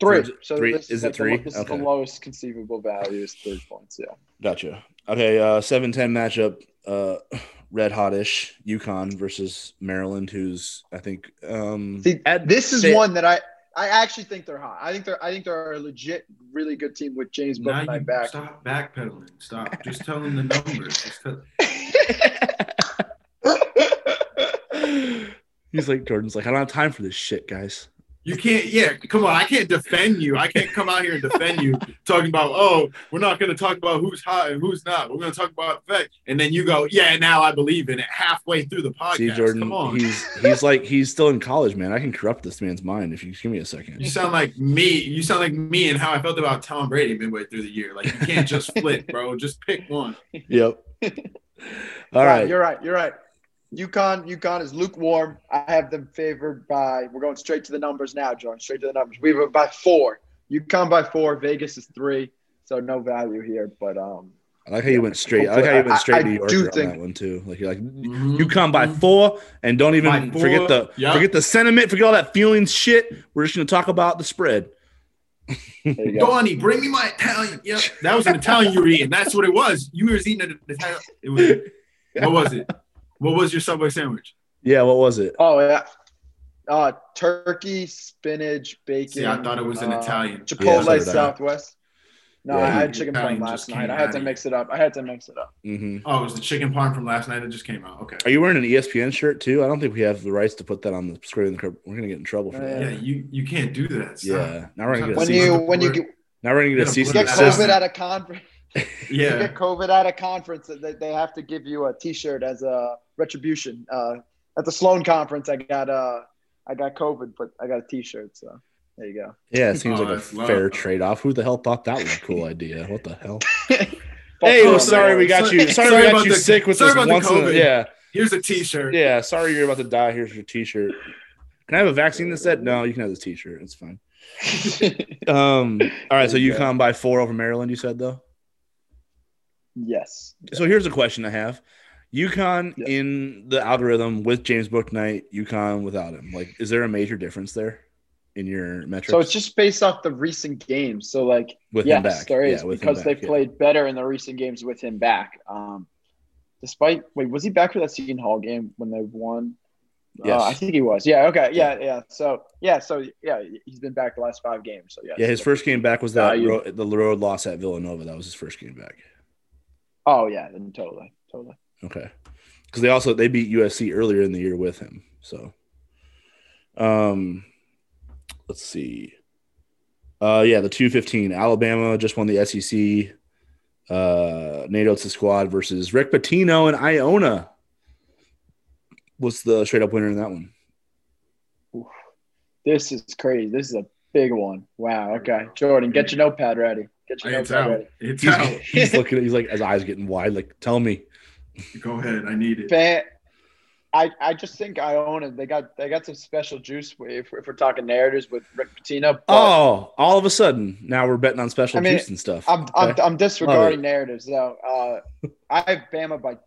Three. Three- So three- this is like it the lo- three? this is the lowest conceivable value is three points. Yeah. Gotcha. Okay. Uh, seven ten matchup. Uh, red hotish UConn versus Maryland, who's I think um See, this is they- one that I I actually think they're hot. I think they're I think they're a legit, really good team with James Now Bouknight back. stop backpedaling. Stop. Just tell them the numbers. Just tell- He's like Jordan's like I don't have time for this shit, guys. You can't, yeah, come on. I can't defend you. I can't come out here and defend you talking about, oh, we're not going to talk about who's hot and who's not. We're going to talk about the fact. And then you go, yeah, now I believe in it halfway through the podcast. See, Jordan, come on. he's he's like he's still in college, man. I can corrupt this man's mind if you give me a second. You sound like me. You sound like me and how I felt about Tom Brady midway through the year. Like, you can't just flip, bro. Just pick one. Yep. All Yeah, right. You're right. You're right. UConn, UConn is lukewarm. I have them favored by. We're going straight to the numbers now, John. Straight to the numbers. We were by four. UConn by four. Vegas is three. So no value here. But um, I like how you went straight. I like how you went straight I- to New York do on think- that one too. Like you're like Mhm. you come by four and don't even four, forget the yeah. forget the sentiment, forget all that feelings shit. We're just gonna talk about the spread. there you go. Donnie, bring me my Italian. Yep. That was an Italian you were eating. That's what it was. You were eating an Italian. It was, what was it? What was your Subway sandwich? Yeah, what was it? Oh yeah. Uh, turkey, spinach, bacon. See, I thought it was an uh, Italian. Chipotle so did I. Southwest. No, Yeah, I had chicken Italian parm last night. I had to mix it up. I had to mix it up. hmm Oh, it was the chicken parm from last night that just came out. Okay. Are you wearing an ESPN shirt too? I don't think we have the rights to put that on the screen. in the crib. We're gonna get in trouble for Yeah, that. you you can't do that. Stop. Yeah. Now we're gonna get When cease. you when you get, Now we're gonna get a Get a cease get. COVID at a conference, you Yeah. get COVID at a conference, they, they have to give you a T-shirt as a retribution. Uh, at the Sloan conference, I got uh I got COVID, but I got a T-shirt. So there you go. Yeah, it seems Oh, like a love. fair trade off. Who the hell thought that was a cool idea? What the hell? Fuck hey, you, well, sorry we got you. Sorry- Sorry, sorry we got about you the- sick with sorry this about the once. In a, COVID. yeah, Here's a T-shirt. yeah. Sorry you're about to die. Here's your T-shirt. Can I have a vaccine that said no? You can have this T-shirt. It's fine. Um. All right. So There you go. UConn by four over Maryland. You said though. yes. So here's a question I have. UConn Yeah. in the algorithm with James Bouknight, UConn without him. Like, is there a major difference there in your metrics? So it's just based off the recent games. So like with yes, him back. there is Yeah, because back, they've yeah. played better in the recent games with him back. Um, despite wait, was he back for that Seton Hall game when they won? Yes. Uh, I think he was. Yeah. Okay. Yeah. Yeah. So yeah. So yeah, he's been back the last five games. So yeah. Yeah, his first game back was that Value. road, the road loss at Villanova. That was his first game back. Oh yeah. Then totally. Totally. Okay. Because they also they beat USC earlier in the year with him. So um let's see. Uh yeah, the 215. Alabama just won the SEC. Uh Nate Oats' squad versus Rick Pitino and Iona. What's the straight up winner in that one? This is crazy. This is a big one. Wow. Okay. Jordan, get your notepad ready. Get your It's notepad out. ready. It's He's, out. he's looking at he's like his eyes getting wide, like, tell me. Go ahead. I need it. Fan, I, I just think I own it. they got they got some special juice if, if we're talking narratives with Rick Pitino. Oh, all of a sudden now we're betting on special I mean, juice and stuff. I'm, I'm I'm disregarding narratives though. Uh, I have Bama by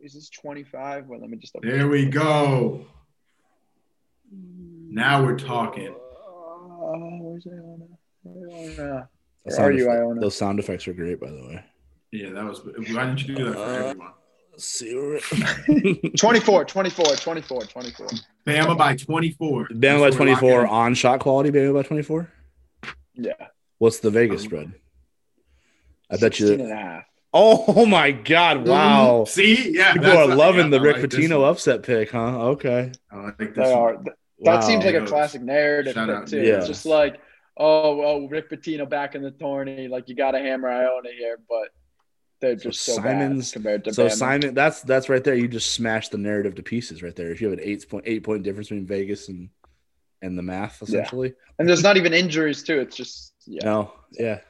is this 25? Well, let me just There we go. Now we're talking. Uh, where's Iona? Iona. Where are you, Iona? Those sound effects are great, by the way. Yeah, that was. Why didn't you do that for Uh, everyone? Let's see. where- 24, 24, 24, 24. Bama by 24. Bama by That's what 24 on shot quality. Bama by 24. Yeah. What's the Vegas Um, spread? I bet you. and a half. Oh my God! Wow. See, yeah, People are loving yeah, the Rick like Pitino upset pick, huh? Okay. I like this. They one. are. That Wow. seems like a classic narrative Shout pick, too. Yeah. It's just like, oh, oh, Rick Pitino back in the tourney. Like you got to hammer Iona here, but they're just so, Simon's- bad compared to So Bama. Simon, that's that's right there. You just smash the narrative to pieces right there. If you have an eight point eight point difference between Vegas and and the math, essentially. and there's not even injuries too. It's just yeah. No, yeah,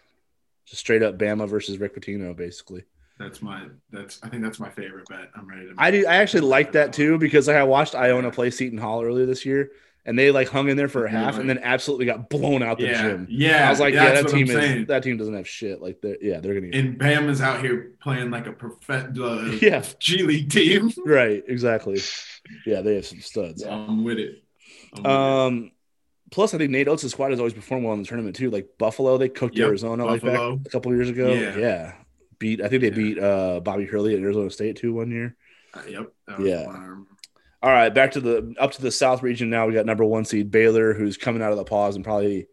just straight up Bama versus Rick Pitino, basically. That's my. That's. I think that's my favorite bet. I'm ready to. I do. I actually like that too because I watched Iona play Seton Hall earlier this year, and they like hung in there for a half, and then absolutely got blown out the Yeah, gym. yeah. I was like, yeah, that's that team is that team doesn't have shit. Like, they're, yeah, they're gonna get And Bama's out here playing like a perfect uh, Yeah. G League team. right, exactly. Yeah, they have some studs. So I'm with it. I'm with it. Um, plus I think Nate Oats' squad has always performed well in the tournament too. Like Buffalo, they cooked Yep, Arizona like Buffalo. back a couple years ago. Yeah. Yeah. beat. I think they Yeah. beat uh Bobby Hurley at Arizona State too one year. Uh, yep. Yeah. one arm. All right, back to the up to the South region now. We got number one seed Baylor, who's coming out of the pause and probably,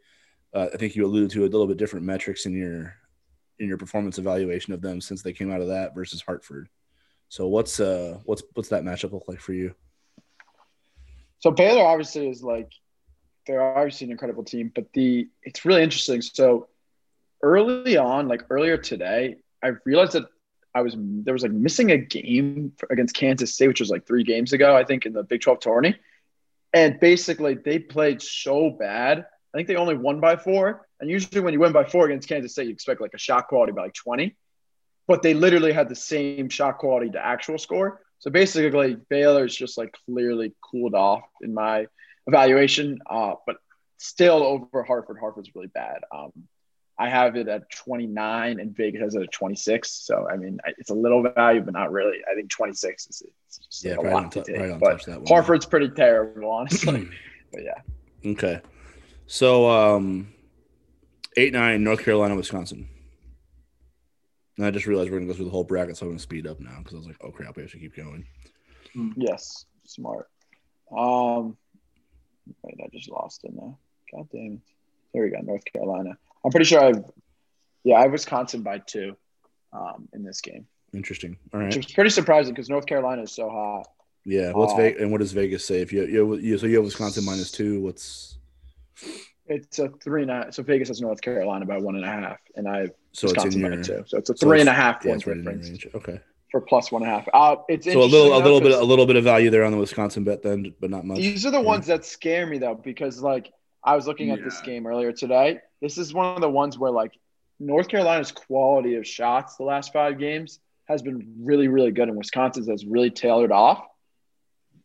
uh, I think you alluded to a little bit different metrics in your in your performance evaluation of them since they came out of that versus Hartford. So what's uh what's what's that matchup look like for you? So Baylor obviously is like they're obviously an incredible team, but the it's really interesting. So early on, like earlier today, I realized that I was there was like missing a game against Kansas State, which was like three games ago, I think, in the Big 12 tourney. And basically, they played so bad. I think they only won by four. And usually, when you win by four against Kansas State, you expect like a shot quality by like 20. But they literally had the same shot quality to actual score. So basically, Baylor's just like clearly cooled off in my evaluation, uh, but still over Hartford. Hartford's really bad. Um, I have it at 29 and Vegas has it at 26. So, I mean, it's a little value, but not really. I think 26 is it's just Yeah, like a probably lot don't, to tou- probably take. don't But touch that one. Hartford's pretty terrible, honestly. but yeah. Okay. So um eight nine North Carolina, Wisconsin. And I just realized we're gonna go through the whole bracket, so I'm gonna speed up now because I was like, oh crap, we have to keep going. Yes. Smart. Um, wait, I just lost it now. God damn it. There we go. North Carolina. I'm pretty sure I've, yeah, I have Wisconsin by two um, in this game. Interesting. All right. which is pretty surprising because North Carolina is so hot. Yeah. What's Uh, Vegas and what does Vegas say? If you, you, you so you have Wisconsin minus two, what's It's a three and a half. So Vegas has North Carolina by one and a half, and I have so it's Wisconsin in by two. So it's a so it's- and a half yeah, point it's right in your difference range. Okay. for plus one and a half. Uh, it's So a little a little bit, a little bit of value there on the Wisconsin bet then, but not much. These are the Yeah. ones that scare me though, because like I was looking at this game earlier today. This is one of the ones where like North Carolina's quality of shots the last five games has been really, really good, and Wisconsin's has really tailored off.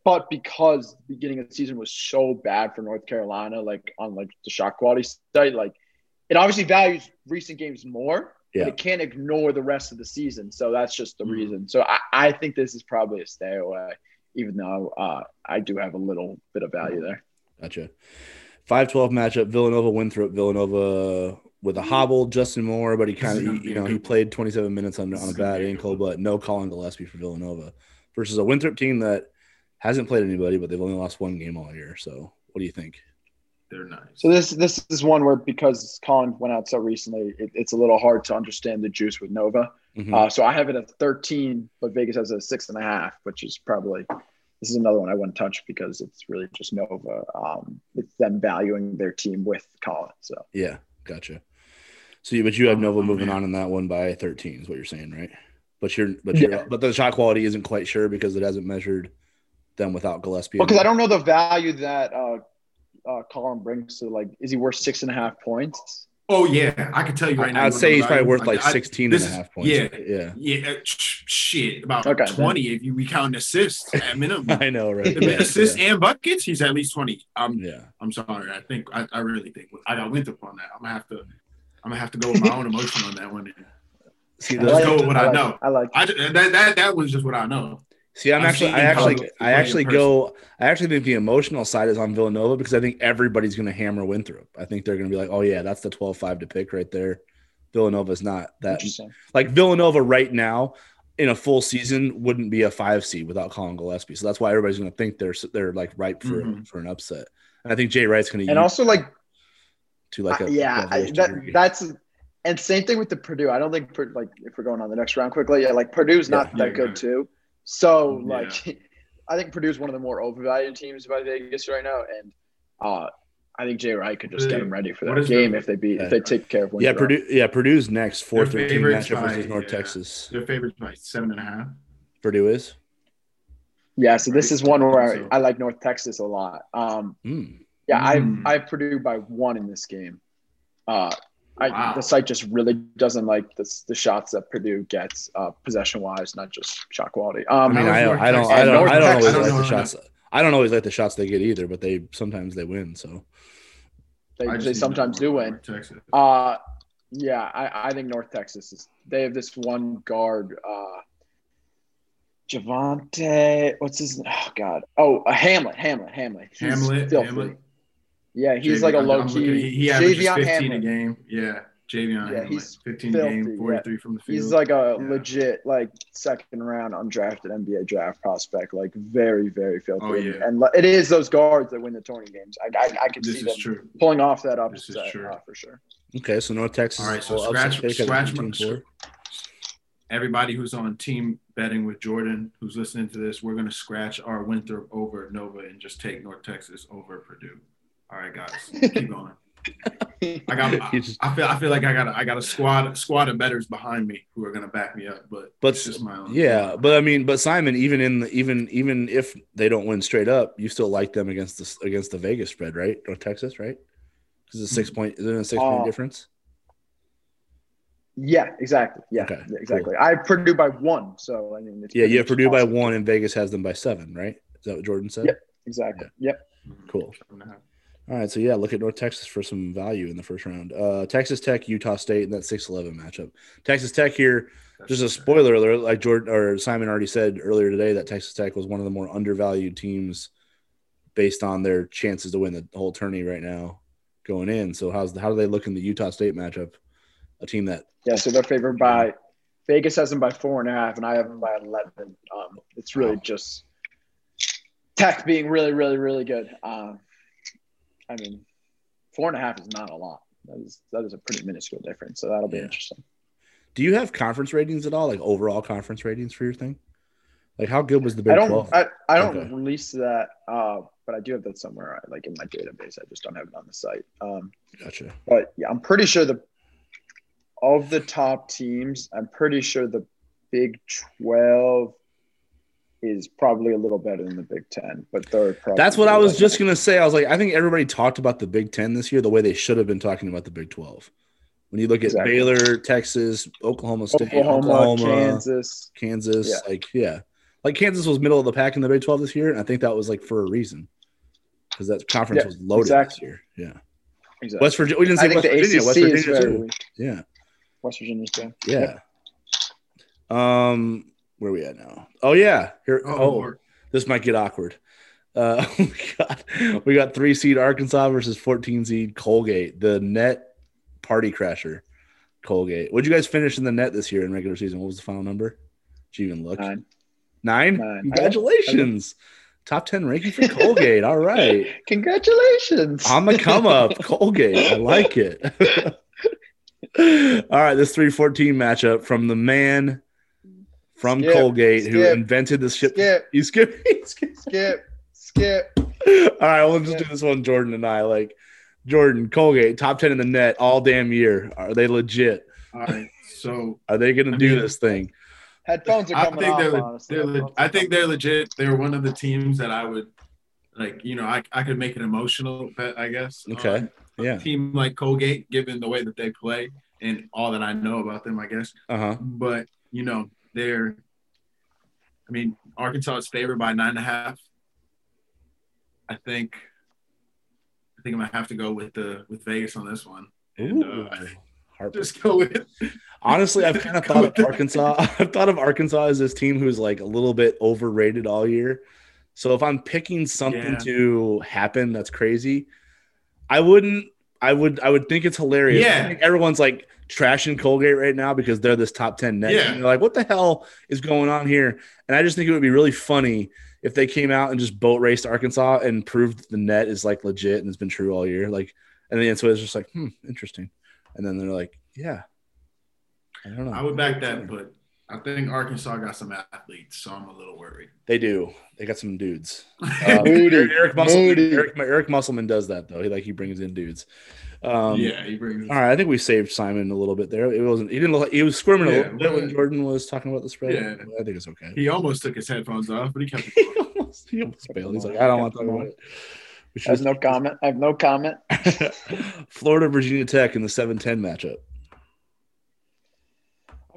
But because the beginning of the season was so bad for North Carolina, like on like the shot quality site, like it obviously values recent games more, Yeah. but it can't ignore the rest of the season. So that's just the Mhm. reason. So I, I think this is probably a stay away, even though uh, I do have a little bit of value there. Gotcha. 5 12 matchup, Villanova Winthrop. Villanova with a hobble, Justin Moore, but he kind of, you know, he played 27 minutes on, on a bad ankle, but no Collin Gillespie for Villanova versus a Winthrop team that hasn't played anybody, but they've only lost one game all year. So what do you think? They're nice. So this this is one where because Collin went out so recently, it, it's a little hard to understand the juice with Nova. Mhm. Uh, so I have it at 13, but Vegas has a six and a half, which is probably this is another one I wouldn't touch because it's really just Nova. Um, it's them valuing their team with Collin. So yeah, gotcha. So, you, but you have Oh, Nova moving man. on in that one by 13 is what you're saying, right? But you're, but you're, Yeah. but the shot quality isn't quite sure because it hasn't measured them without Gillespie. because I don't know the value that uh, uh, Collin brings to like, is he worth six and a half points? Oh yeah, I can tell you right now. I'd say he's probably worth like I- 16 this and a half points. yeah. Yeah. Yeah, uh, shit, about Okay. twenty if you we count assists at minimum. I know, right? Yeah, assists and buckets, he's at least twenty. I'm yeah. I'm sorry. I think I, I really think I got Winthrop on that. I'm gonna have to I'm gonna have to go with my own emotion on that one. See, I Let's those- go with what I like know. I like. I that that that was just what I know. See, I'm I've actually, I actually, I actually go. I actually think the emotional side is on Villanova because I think everybody's going to hammer Winthrop. I think they're going to be like, "Oh yeah, that's the 12-5 to pick right there." Villanova's not that like Villanova right now in a full season wouldn't be a five seed without Collin Gillespie. So that's why everybody's going to think they're they're like ripe for Mhm. for an upset. And I think Jay Wright's going to And also, like, to like a I- yeah, a I, worst that, that's and same thing with the Purdue. I don't think like if we're going on the next round quickly, yeah, like Purdue's not Yeah, that yeah, good yeah. too. So Yeah. like, I think Purdue's one of the more overvalued teams by Vegas right now, and uh, I think Jay Wright could just get them ready for What that is game the- if they beat Yeah. if they take care of one. yeah, Purdue. Yeah, Purdue's next four Their thirteen favorites matchup by- versus North yeah. Texas. Their favorite's by seven and a half. Purdue is. Yeah, so this is one where I, I like North Texas a lot. Um, Mm. yeah, Mm. I I Purdue by one in this game. Uh, I, Wow. the site just really doesn't like the, the shots that Purdue gets uh, possession wise, not just shot quality. I Um, mean, How's I, North I don't, I don't, I don't always like the shots. I don't always like the shots they get either, but they sometimes they win. So they, they sometimes do win. about Texas. Uh, yeah, I, I think North Texas is. They have this one guard, uh, Javante. What's his? Oh God. Oh, uh, Hamlet. Hamlet. Hamlet. He's Hamlet, filthy. Hamlet. Yeah, he's Javion- like a I'm low looking- key. He, he averages Javion 15 a game. Yeah, Javion Yeah, Hamlet. he's 15 a game, filthy, 43 from the field. He's like a Yeah. legit, like second round undrafted NBA draft prospect. Like very, very filthy. Oh, yeah. And it is those guards that win the tourney games. I, I, I can this see is them true. pulling off that This is upset true. uh, for sure. okay, so North Texas. All right, so will scratch, scratch, 15-4. everybody who's on team betting with Jordan, who's listening to this, we're gonna scratch our Winthrop over Nova and just take North Texas over Purdue. All right, guys, keep going. I got. You I feel. I feel like I got. A, I got a squad. Squad of betters behind me who are gonna back me up. But But it's just my own. Yeah, but I mean, but Simon, even in the, even even if they don't win straight up, you still like them against the against the Vegas spread, right? North Texas, right? Because it's a six point, is it a six point Uh, difference? Yeah, exactly. Yeah, Okay, yeah, exactly. I have Purdue by one, so I mean, it's Yeah, you have much Purdue by one, and Vegas has them by seven, right? Is that what Jordan said? Yep. Exactly. Yep. Cool. All right, so yeah, look at North Texas for some value in the first round. Uh, Texas Tech, Utah State, and that 6-11 matchup. Texas Tech here, just a spoiler alert, like Jordan or Simon already said earlier today, that Texas Tech was one of the more undervalued teams based on their chances to win the whole tourney right now going in. So how's how do they look in the Utah State matchup? A team that Yeah, so they're favored by Vegas has them by four and a half, and I have them by eleven. Um, it's really Wow. just Tech being really, really, really good. Um, I mean, four and a half is not a lot. That is that is a pretty minuscule difference. So that'll be Yeah. interesting. do you have conference ratings at all? Like overall conference ratings for your thing? Like how good was the Big I don't. 12? I, I don't Okay. release that, uh, but I do have that somewhere, like in my database. I just don't have it on the site. Um, gotcha. but yeah, I'm pretty sure the of the top teams, I'm pretty sure the Big Twelve is probably a little better than the Big Ten, but they're That's what I was like- just gonna say. I was like, I think everybody talked about the Big Ten this year the way they should have been talking about the Big Twelve. When you look at Exactly. Baylor, Texas, Oklahoma State, Oklahoma, Oklahoma, Kansas. Kansas, Yeah. like yeah, like Kansas was middle of the pack in the Big Twelve this year, and I think that was like for a reason because that conference Yeah, was loaded exactly. this year. Yeah, Exactly. West Virginia. We didn't say I think West Virginia. West Virginia. Yeah, West Virginia's good. yeah. Um, where are we at now? Oh yeah, here. Oh, Oh, this might get awkward. Uh, we got we got three seed Arkansas versus fourteen seed Colgate, the net party crasher. Colgate. What'd you guys finish in the net this year in regular season? What was the final number? Did you even look? Nine. Nine? Nine. Congratulations. Top 10 ranking for Colgate. All right. Congratulations. On the come up, Colgate. I like it. All right, this 314 matchup from the man from Skip, Colgate who invented the ship. skip, You skip. skip. skip, skip. All right, we'll just do this one, Jordan and I. Like Jordan, Colgate, top 10 in the net all damn year. Are they legit? All right. So Are they going to do mean- this thing? Headphones are I coming think off. they're, honestly. they're le- Headphones I think they're legit. They're one of the teams that I would like. You know, I, I could make an emotional bet. I guess. Okay. on. a Yeah. team like Colgate, given the way that they play and all that I know about them, I guess. Uh huh. But you know, they're. I mean, Arkansas is favored by nine and a half. I think. I think I'm gonna have to go with the with Vegas on this one. And, uh, just go with. Honestly, I've kind of thought of Arkansas. I've thought of Arkansas as this team who's like a little bit overrated all year. So if I'm picking something Yeah. to happen that's crazy, I wouldn't. I would. I would think it's hilarious. Yeah. I think everyone's like trashing Colgate right now because they're this top ten net. Yeah. team. They're like, what the hell is going on here? And I just think it would be really funny if they came out and just boat raced Arkansas and proved the net is like legit and it's been true all year. Like, and then so it's just like, hmm, interesting. And then they're like, yeah. I don't know. I would back that, but I think Arkansas got some athletes, so I'm a little worried. They do. They got some dudes. Uh, Eric, Eric Musselman. Eric, Eric Musselman does that though. He like he brings in dudes. Um, yeah, he brings. All right, I think we saved Simon a little bit there. It wasn't. He didn't. Look like, he was squirming a little bit when Jordan was talking about the spread. Yeah. I think it's okay. He almost took his headphones off, but he kept it He almost, he almost bailed. He's like, I don't want to talk about it. We I have should no comment. I have no comment. Florida Virginia Tech in the 7-10 matchup.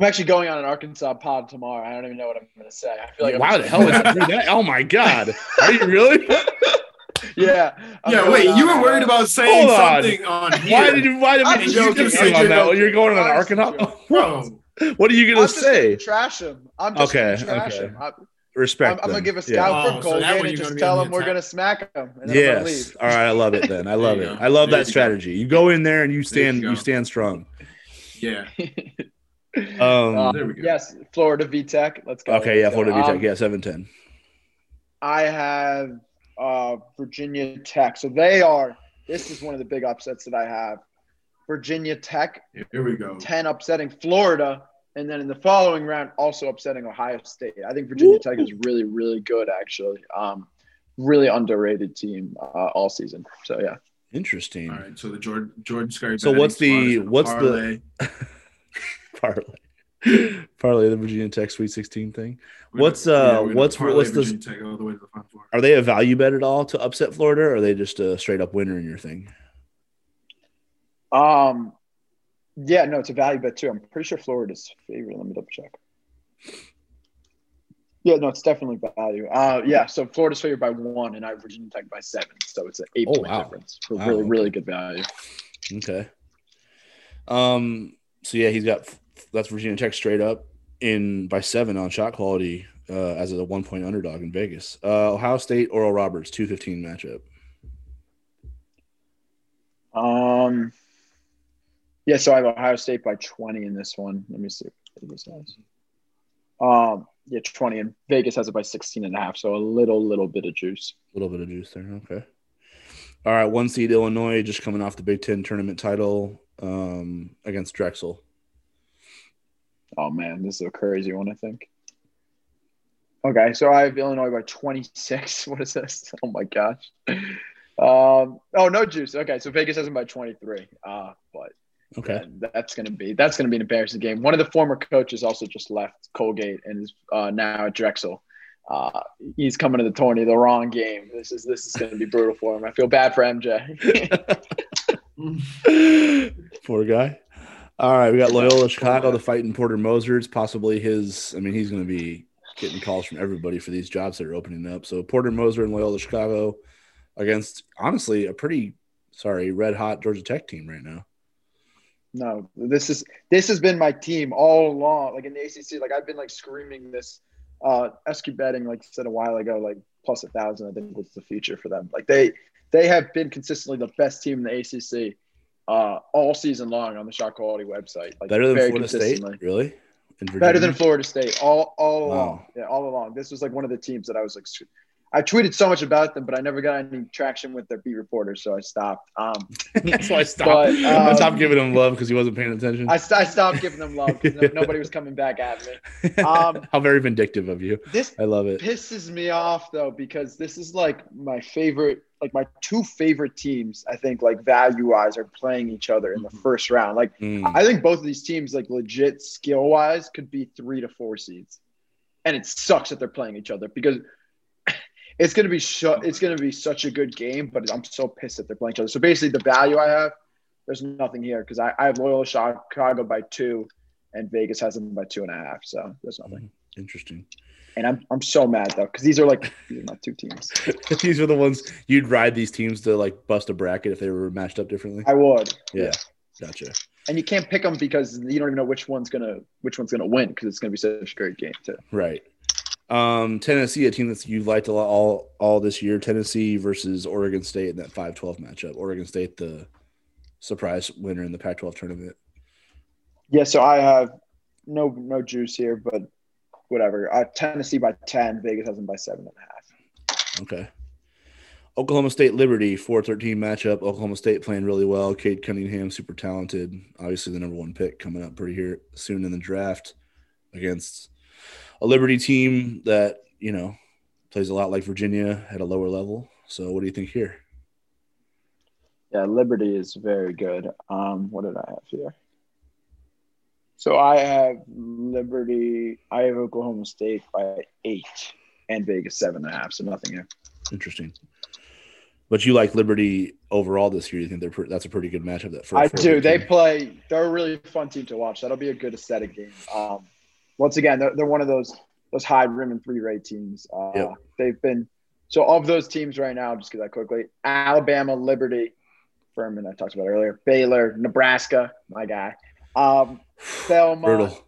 I'm actually going on an Arkansas pod tomorrow. I don't even know what I'm going to say. I feel like I'm wow, the hell is that? Oh my god, are you really? yeah. I'm Yeah, going wait, you were worried about saying Hold something on here. Why did you? Why did I'm you joking, joking on that? You're going on an Arkansas. joking. bro? What are you gonna just say? gonna trash him. I'm just Okay, gonna trash okay. him. I, Respect. I'm, I'm gonna give a Yeah. scout Oh, for so that Colgate and just gonna tell on him we're gonna smack him. And I'm gonna Yes. leave. All right. I love it. Then I love it. go. I love There that you go. strategy. You go in there and you stand. you You, stand strong. Yeah, Um. Uh, there we go. Yes, Florida V Tech. Let's go. okay. Yeah. Let's go. Florida VTech. Um, Yeah. Seven ten. I have uh, Virginia Tech. So they are. This is one of the big upsets that I have. Virginia Tech, Here we go. 10 upsetting Florida. And then in the following round, also upsetting Ohio State. I think Virginia Tech is really, really good, actually. Um, really underrated team uh, all season. So, yeah. Interesting. All right, so the Jordan Jordan Scurry. So what's the- what's the- parlay. Parlay. Parlay the Virginia Tech Sweet Sixteen thing. What's, uh, what's- what's the- Tech all the way to the Final Four? Are they a value bet at all to upset Florida, or are they just a straight up winner in your thing? Um, yeah, no, it's a value bet, too. I'm pretty sure Florida's favorite. Let me double check. Yeah, no, it's definitely value. Uh, yeah, so Florida's favored by one, and I have Virginia Tech by seven. So it's an eight Oh, point wow. difference for Wow, really, really good value. Okay. Um. So yeah, he's got that's Virginia Tech straight up in by seven on shot quality uh, as a one point underdog in Vegas. Uh, Ohio State Oral Roberts two fifteen matchup. Um, yeah, so I have Ohio State by 20 in this one. Let me see what Vegas has. Um, yeah, 20, and Vegas has it by 16 and a half. So a little, little bit of juice. A little bit of juice there. Okay. All right, one seed Illinois just coming off the Big Ten tournament title um, against Drexel. Oh man, this is a crazy one. I think. Okay, so I have Illinois by 26. What is this? Oh my gosh. Um, oh no juice. Okay, so Vegas has them by 23. Uh, but Okay. That's gonna be that's gonna be an embarrassing game. One of the former coaches also just left Colgate and is uh, now at Drexel. Uh, he's coming to the tourney the wrong game. This is this is gonna be brutal for him. I feel bad for MJ. Poor guy. All right, we got Loyola Chicago, the fighting Porter Moser. It's possibly his. I mean, he's going to be getting calls from everybody for these jobs that are opening up. So Porter Moser and Loyola Chicago against honestly a pretty sorry red hot Georgia Tech team right now. no, this is this has been my team all along. Like in the ACC, like I've been like screaming this. Uh, SQ betting, like I said a while ago, like plus a thousand. I think was the future for them. Like they they have been consistently the best team in the ACC uh, all season long on the shot quality website. Like Better than Florida State, really? Better than Florida State all all Wow. along. Yeah, all along. This was like one of the teams that I was like. I tweeted so much about them, but I never got any traction with their beat reporters, so I stopped. Um, so I stopped. But, I um, stopped giving them love because he wasn't paying attention. I, I stopped giving them love because nobody was coming back at me. um, How very vindictive of you. This I love it. pisses me off though because this is like my favorite, like my two favorite teams. I think like value wise are playing each other in the first round. Like Mm. I think both of these teams, like legit skill wise, could be three to four seeds, and it sucks that they're playing each other because It's gonna be sh- oh it's gonna be such a good game, but I'm so pissed that they're playing each other. So basically, the value I have, there's nothing here because I, I have Loyola Chicago by two, and Vegas has them by two and a half. So there's hmm, nothing. Interesting. And I'm I'm so mad though because these are like these are my two teams. these are the ones you'd ride these teams to like bust a bracket if they were matched up differently. I would. Yeah, gotcha. And you can't pick them because you don't even know which one's gonna which one's gonna win because it's gonna be such a great game too. Right. Um, Tennessee, a team that you've liked a lot all all this year. Tennessee versus Oregon State in that 5-12 matchup. Oregon State, the surprise winner in the Pac-12 tournament. Yeah, so I have no no juice here, but whatever. Uh, Tennessee by ten. Vegas has them by seven and a half. Okay. Oklahoma State Liberty 4-13 matchup. Oklahoma State playing really well. Cade Cunningham, super talented. Obviously, the number one pick coming up pretty here soon in the draft against a Liberty team that you know plays a lot like Virginia at a lower level. So, what do you think here? Yeah, Liberty is very good. Um, what did I have here? So I have Liberty. I have Oklahoma State by eight, and Vegas seven and a half. So nothing here. Interesting. But you like Liberty overall this year? You think they're pre- that's a pretty good matchup? That I do. They play. They're a really fun team to watch. That'll be a good aesthetic game. Um, once again, they're, they're one of those those high rim and three rate teams. Uh, Yep. They've been so of those teams right now. Just get that quickly: Alabama, Liberty, Furman. I talked about earlier. Baylor, Nebraska, my guy. Um, Thelma. Brutal.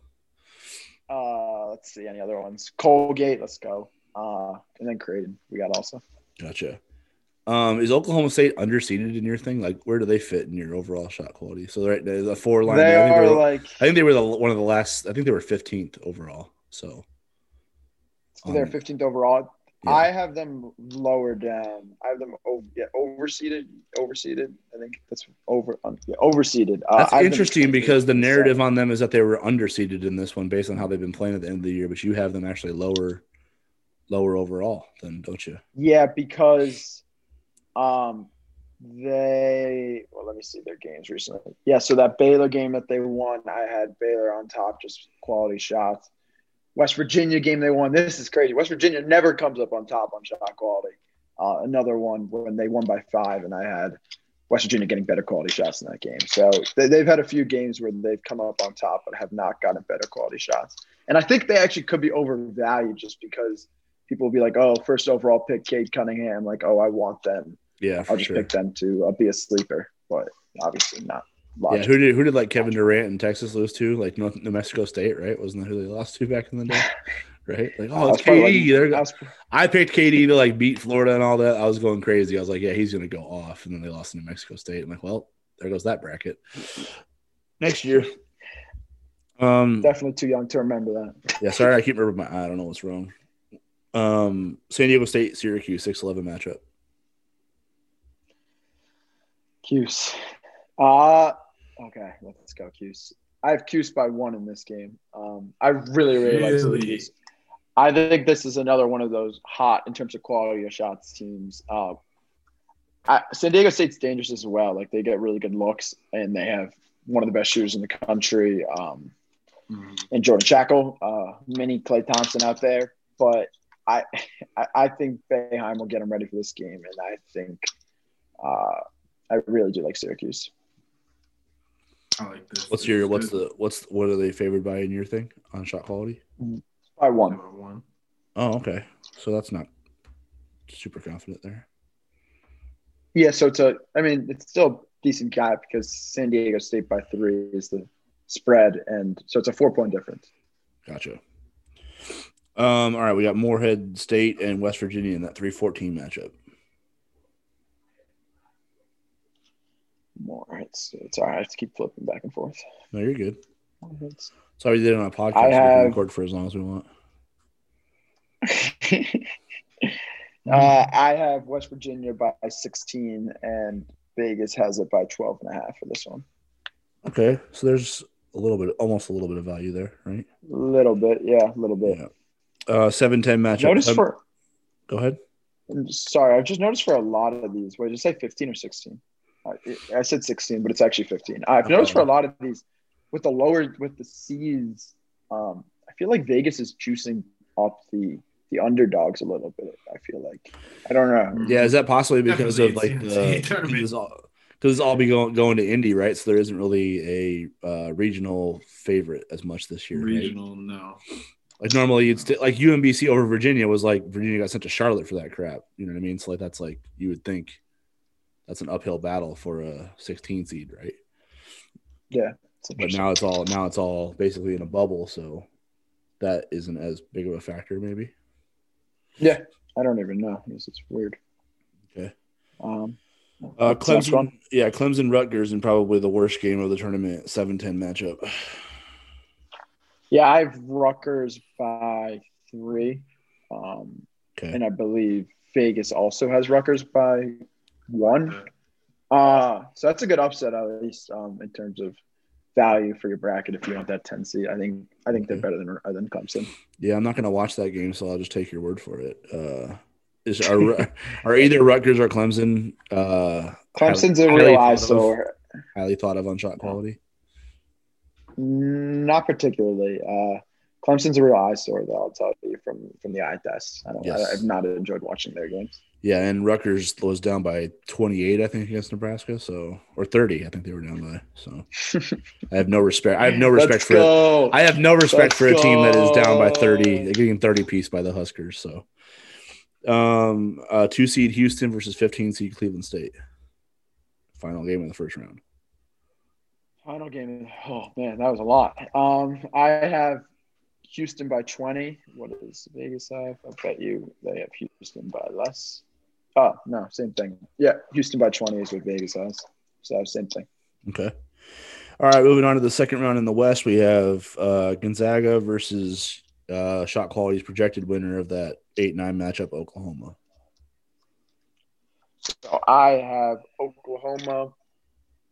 Uh, let's see any other ones. Colgate. Let's go. Uh, and then Creighton. We got also. Gotcha. Um, is Oklahoma State underseeded in your thing? Like, where do they fit in your overall shot quality? So, right, there's a four line. They I think, are they were, like I think they were the one of the last. I think they were 15th overall. So, they're um, 15th overall. yeah. I have them lower down. I have them over, yeah, overseeded. Overseeded. I think that's over. Um, yeah, overseeded. Uh, That's I interesting because the narrative on them is that they were underseeded in this one based on how they've been playing at the end of the year. But you have them actually lower, lower overall, then don't you? Yeah, because um they well let me see their games recently. Yeah, so that Baylor game that they won, I had Baylor on top, just quality shots. West Virginia game they won. This is crazy. West Virginia never comes up on top on shot quality. Uh, another one when they won by five, and I had West Virginia getting better quality shots in that game. So they, they've had a few games where they've come up on top, but have not gotten better quality shots. And I think they actually could be overvalued just because people will be like, "Oh, first overall pick, Cade Cunningham." Like, "Oh, I want them. Yeah, for I'll just sure. pick them to uh, be a sleeper." But obviously not. Yeah, Logic. who did who did like Kevin Durant and Texas lose to? Like North, New Mexico State, right? Wasn't that who they lost to back in the day? Right? Like, oh, it's KD. like- I was- I picked KD to like beat Florida and all that. I was going crazy. I was like, yeah, he's gonna go off, and then they lost to New Mexico State. I'm like, well, there goes that bracket. Next year. Um. definitely too young to remember that. Yeah. Sorry, I keep remembering my. I don't know what's wrong. Um. San Diego State, Syracuse, six eleven matchup. Cuse. Uh okay, let's go Cuse. I have Cuse by one in this game. Um, I really, really, like Really? Syracuse. I think this is another one of those hot in terms of quality of shots teams. Uh, I, San Diego State's dangerous as well. Like they get really good looks, and they have one of the best shooters in the country. Um, and Jordan Schakel, uh, mini Klay Thompson out there. But I, I, I think Boeheim will get him ready for this game, and I think uh, I really do like Syracuse. I like this. What's This your what's good. the what's what are they favored by in your thing on shot quality? By one. Number one. Oh, okay. So that's not super confident there. Yeah, so it's a. I mean, it's still a decent gap because San Diego State by three is the spread, and so it's a four point difference. Gotcha. Um, all right, we got Morehead State and West Virginia in that 314 matchup. More. It's it's all right. I have to keep flipping back and forth. No, you're good. It's- Sorry we did it on a podcast. I we can record for as long as we want. uh, I have West Virginia by 16, and Vegas has it by 12 and a half for this one. Okay, so there's a little bit, almost a little bit of value there, right? A little bit, yeah, a little bit. Yeah. Uh, seven ten matchup. Notice Um, for go ahead. I'm sorry, I've just noticed for a lot of these. Wait, did you say 15 or 16? I, I said 16, but it's actually 15. I've Okay. noticed for a lot of these with the lower with the C's. Um, I feel like Vegas is juicing up the the underdogs a little bit. I feel like I don't know. Yeah, is that possibly because of like the NCAA because all because all be going going to Indy, right? So there isn't really a uh, regional favorite as much this year. right? Regional, no. Like normally, you'd st- like UMBC over Virginia was like Virginia got sent to Charlotte for that crap. You know what I mean? So like that's like you would think that's an uphill battle for a 16 seed, right? Yeah, But now it's all now it's all basically in a bubble, so that isn't as big of a factor, maybe. yeah, I don't even know. It's, it's weird. Okay. Um, Uh, what's next one? Clemson, yeah, Clemson Rutgers, and probably the worst game of the tournament, 7-10 matchup. Yeah, I have Rutgers by three, um, Okay, and I believe Vegas also has Rutgers by one. Uh, so that's a good upset at least um, in terms of value for your bracket if you want that 10 seed. I think I think they're better than than Clemson. yeah, I'm not gonna watch that game, so I'll just take your word for it. Uh, is are are either Rutgers or Clemson? Uh, Clemson's highly- a real highly thought eyesore. Highly thought of on shot quality. Not particularly. Uh, Clemson's a real eyesore, though. I'll tell you from from the eye test. I don't. Yes. I, have not enjoyed watching their games. Yeah, and Rutgers was down by 28, I think, against Nebraska. So, or 30, I think they were down by. So, I have no respect. I have no respect Let's for. go. I have no respect Let's for a team that is down by 30, go. they're getting 30 piece by the Huskers. So, um, uh, two seed Houston versus 15 seed Cleveland State. Final game in the first round. Final game. Oh man, that was a lot. Um, I have Houston by twenty. What does Vegas have? I bet you they have Houston by less. Oh no, same thing. Yeah, Houston by twenty is what Vegas has. So same thing. Okay. All right, moving on to the second round in the West, we have uh, Gonzaga versus uh, Shot Quality's projected winner of that eight nine matchup, Oklahoma. So I have Oklahoma.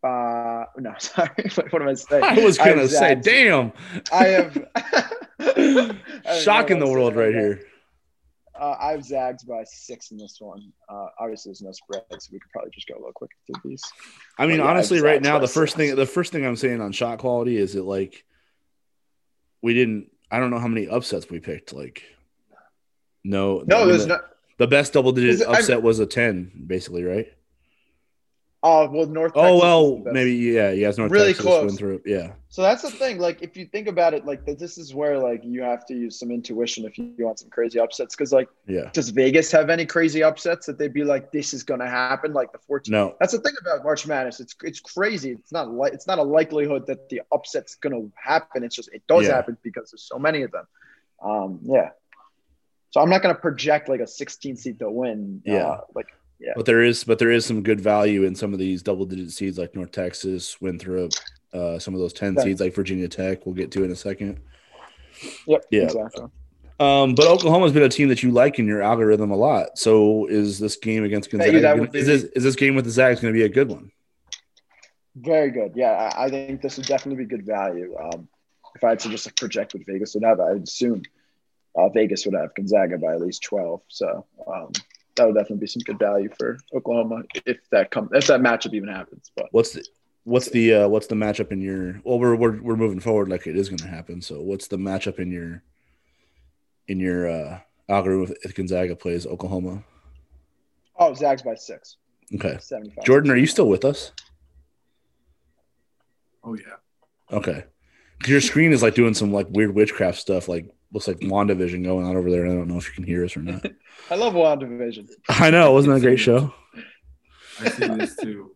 Uh, no, sorry. what, what am I saying? I was gonna say, damn, I have shocking the world right here. Uh, I have Zags by six in this one. Uh, obviously, there's no spread, so we could probably just go a little quicker through these. I mean, yeah, honestly, I've right now, the first six. thing the first thing I'm saying on shot quality is that like we didn't. I don't know how many upsets we picked. Like, no, I No, mean, there's the, not. the best double digit it- I'm- upset was a ten, basically, right? Uh, well, North. Oh Texas well, maybe yeah. Yes, North Really Texas close. went through. Yeah, So that's the thing. Like, if you think about it, like this is where like you have to use some intuition if you want some crazy upsets. Because like, yeah. does Vegas have any crazy upsets that they'd be like, this is gonna happen? Like the 14. No, That's the thing about March Madness. It's it's crazy. It's not like it's not a likelihood that the upset's gonna happen. It's just it does Yeah. happen because there's so many of them. Um, yeah. So I'm not gonna project like a 16 seed to win. Yeah. Uh, like but there is but there is some good value in some of these double digit seeds like North Texas, Winthrop, uh, some of those ten Okay. seeds like Virginia Tech. We'll get to in a second. yep. Yeah. Exactly. Um, but Oklahoma's been a team that you like in your algorithm a lot. So is this game against Gonzaga? gonna- be- is this is this game with the Zags going to be a good one? Very good. Yeah, I, I think this would definitely be good value. Um, if I had to just project what Vegas would have, I would assume uh, Vegas would have Gonzaga by at least 12. So um, that would definitely be some good value for Oklahoma if that comes if that matchup even happens. But What's the what's the uh, what's the matchup in your? Well, we're we're, we're moving forward like it is going to happen. So what's the matchup in your in your uh, algorithm if Gonzaga plays Oklahoma? oh, Zags by six, Okay, Jordan, are you still with us? Oh yeah. Okay. Your screen is like doing some like weird witchcraft stuff, like looks like WandaVision going on over there. I don't know if you can hear us or not. I love WandaVision. I know, wasn't that a great show? I see this too.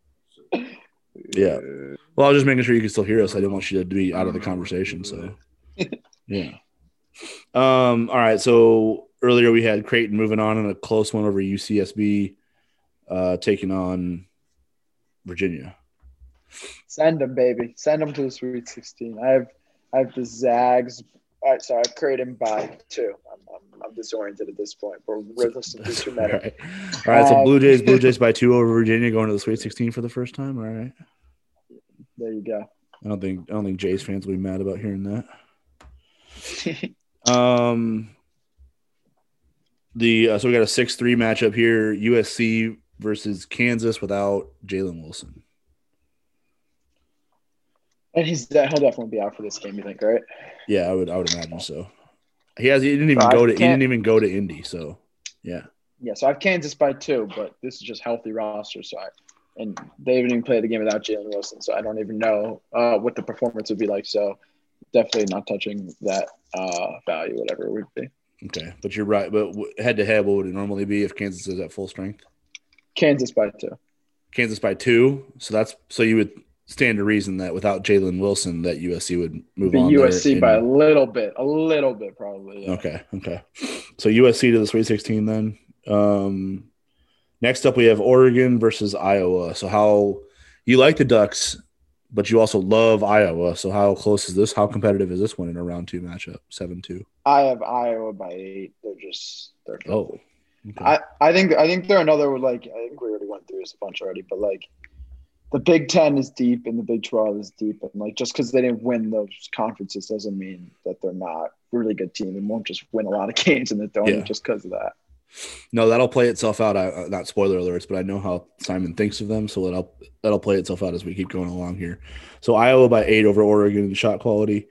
Yeah. Well, I was just making sure you could still hear us. I didn't want you to be out of the conversation. So, yeah. Um. All right. So earlier we had Creighton moving on in a close one over UCSB, uh, taking on Virginia. Send them, baby. Send them to the Sweet 16. I have I have the Zags. All right, sorry, I've created them by two. I'm, I'm, I'm disoriented at this point. We're, we're listening to too All right. All right. So Um, Blue Jays, Blue Jays by two over Virginia, going to the Sweet 16 for the first time. All right. There you go. I don't think I don't think Jays fans will be mad about hearing that. Um, the uh, so we got a six three matchup here: USC versus Kansas without Jalen Wilson. And he's he'll definitely be out for this game. You think, right? Yeah, I would I would imagine so. He has. He didn't even I go to. He didn't even go to Indy. So yeah. Yeah, so I have Kansas by two, but this is just healthy roster. So I, and they haven't even played the game without Jalen Wilson, so I don't even know uh, what the performance would be like. So definitely not touching that uh, value, whatever it would be. Okay, but you're right. But head to head, what would it normally be if Kansas is at full strength? Kansas by two. Kansas by two. So that's so you would stand to reason that without Jalen Wilson, that USC would move Be on. USC and- by a little bit, a little bit probably. Yeah. Okay, okay. So USC to the Sweet 16 then. Um, next up, we have Oregon versus Iowa. So how you like the Ducks, but you also love Iowa. So how close is this? How competitive is this one in a round two matchup? Seven two. I have Iowa by eight. They're just they're Oh, okay. I, I think I think they're another like I think we already went through this a bunch already, but like the Big Ten is deep and the Big Twelve is deep, and like just because they didn't win those conferences doesn't mean that they're not a really good team and won't just win a lot of games in the throwing Yeah. just because of that. no, that'll play itself out. I, uh, not spoiler alerts, but I know how Simon thinks of them, so that'll that'll play itself out as we keep going along here. So Iowa by eight over Oregon in shot quality.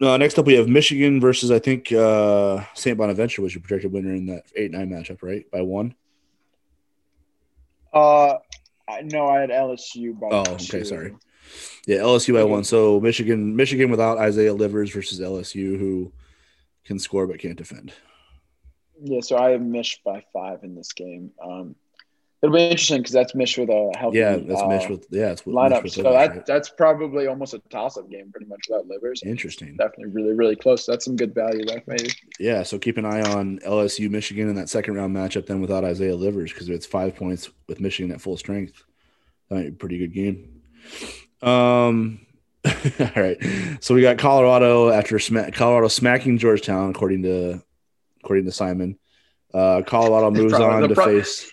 Uh, next up, we have Michigan versus I think uh, St. Bonaventure was your projected winner in that eight nine matchup, right? By one. Uh, I know I had LSU by. Oh, okay, two. sorry. Yeah, LSU by one. So Michigan, Michigan without Isaiah Livers versus LSU, who can score but can't defend. Yeah, so I have Mish by five in this game. Um, it'll be interesting because that's Mish with a healthy. Yeah, that's uh, Mish with yeah, it's lineup. Mish So that right? that's probably almost a toss-up game, pretty much without Livers. interesting. Definitely, really, really close. That's some good value there, maybe. Yeah, so keep an eye on LSU Michigan in that second round matchup then without Isaiah Livers because it's five points with Michigan at full strength. That might be a pretty good game. Um all right. So we got Colorado after sma- Colorado smacking Georgetown according to according to Simon. Uh Colorado moves on to pro- face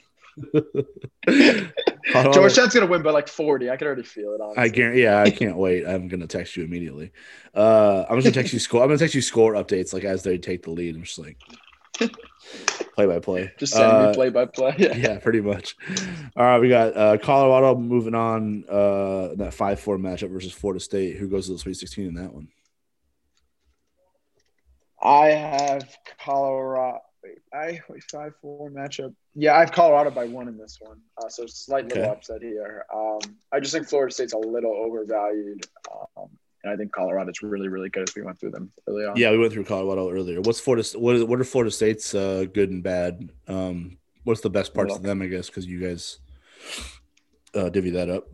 Georgetown's gonna win by like forty. I can already feel it. Honestly. I guarantee. Yeah, I can't wait. I'm gonna text you immediately. Uh, I'm just gonna text you score. I'm gonna text you score updates like as they take the lead. I'm just like play by play. Just sending Uh, me play by play. Yeah. Yeah, pretty much. All right, we got uh, Colorado moving on. Uh, that five four matchup versus Florida State. Who goes to the Sweet 16 in that one? I have Colorado. Wait, I wait five four matchup. Yeah, I have Colorado by one in this one. Uh, so slight little Okay. upset here. Um, I just think Florida State's a little overvalued. Um, and I think Colorado's really, really good as we went through them early on. Yeah, we went through Colorado earlier. What's Florida? What is what are Florida State's uh, good and bad? Um, what's the best parts of them? I guess because you guys uh, divvy that up.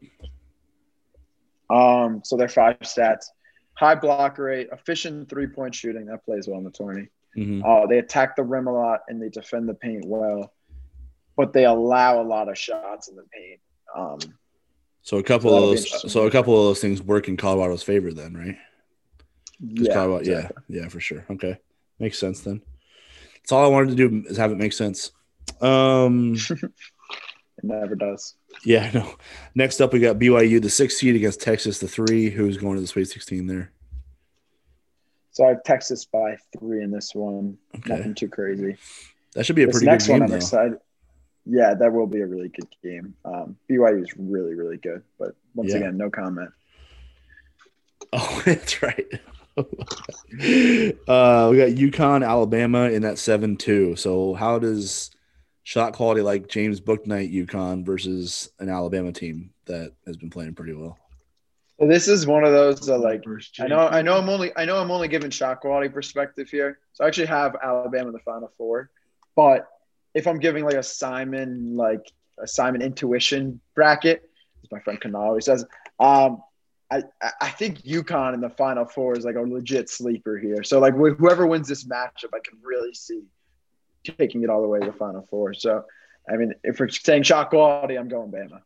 Um, so they're five stats: high block rate, efficient three point shooting that plays well in the tourney. Mhm. Uh, they attack the rim a lot and they defend the paint well, but they allow a lot of shots in the paint. Um, So a couple So of those. So a couple of those things work in Colorado's favor, then, right? yeah, Colorado- exactly. yeah, yeah, for sure. Okay, makes sense then. That's all I wanted to do is have it make sense. Um, It never does. yeah, no. Next up, we got BYU, the six seed against Texas, the three. Who's going to the Sweet 16 there? So I have Texas by three in this one. Okay, Nothing too crazy. that should be a This pretty next good game, one, I'm though. excited. Yeah, that will be a really good game. Um, BYU is really, really good, but once Yeah. again, no comment. Oh, that's right. uh, we got UConn, Alabama in that seven two. So how does shot quality like James Bouknight UConn versus an Alabama team that has been playing pretty well? So this is one of those that like I know I know I'm only I know I'm only giving shot quality perspective here. So I actually have Alabama in the final four. But if I'm giving like a Simon like a Simon intuition bracket, as my friend Kanal always says, um, I, I- think UConn in the final four is like a legit sleeper here. So like wh- whoever wins this matchup, I can really see taking it all the way to the final four. So I mean, if we're saying shot quality, I'm going Bama.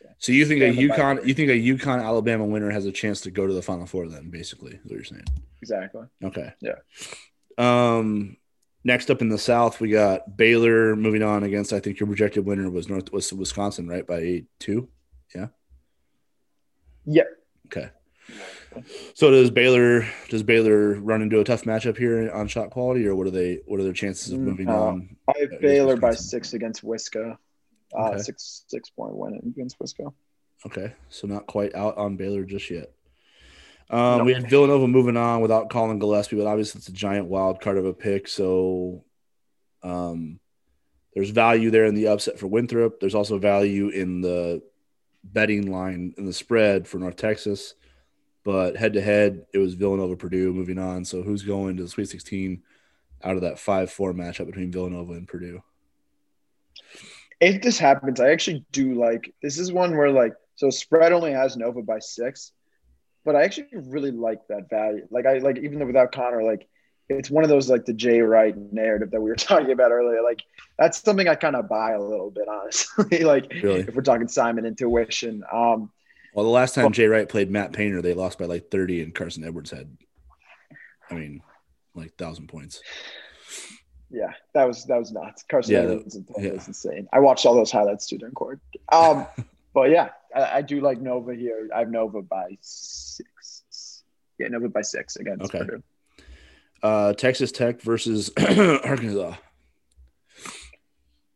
So. So you think a UConn, you think a UConn Alabama winner has a chance to go to the Final Four? Then, basically, is what you're saying. Exactly. Okay. Yeah. Um. Next up in the South, we got Baylor moving on against. I think your projected winner was North was Wisconsin, right? By eight two. Yep. Okay. So does Baylor does Baylor run into a tough matchup here on shot quality, or what are they? What are their chances of Mm, moving uh, on? I have Baylor by six against Wisco. Uh, Six six point win against Wisco. Okay, so not quite out on Baylor just yet. Um, No. We had Villanova moving on without Collin Gillespie, but obviously it's a giant wild card of a pick. So um, there's value there in the upset for Winthrop. There's also value in the betting line in the spread for North Texas. But head to head, it was Villanova Purdue moving on. So who's going to the Sweet 16 out of that 5 4 matchup between Villanova and Purdue? If this happens, I actually do like this is one where like so spread only has Nova by six, but I actually really like that value. Like I like even though without Connor, like it's one of those like the Jay Wright narrative that we were talking about earlier. Like that's something I kind of buy a little bit, honestly. like Really? if we're talking Simon intuition. Um Well, the last time Jay Wright played Matt Painter, they lost by like 30, and Carson Edwards had, I mean, like thousand points. Yeah, that was that was nuts. Carson Yeah, Edwards was, yeah. was insane. I watched all those highlights too during court. Um but yeah, I, I do like Nova here. I have Nova by six. Yeah, Nova by six against Okay. Purdue. Uh, Texas Tech versus Arkansas.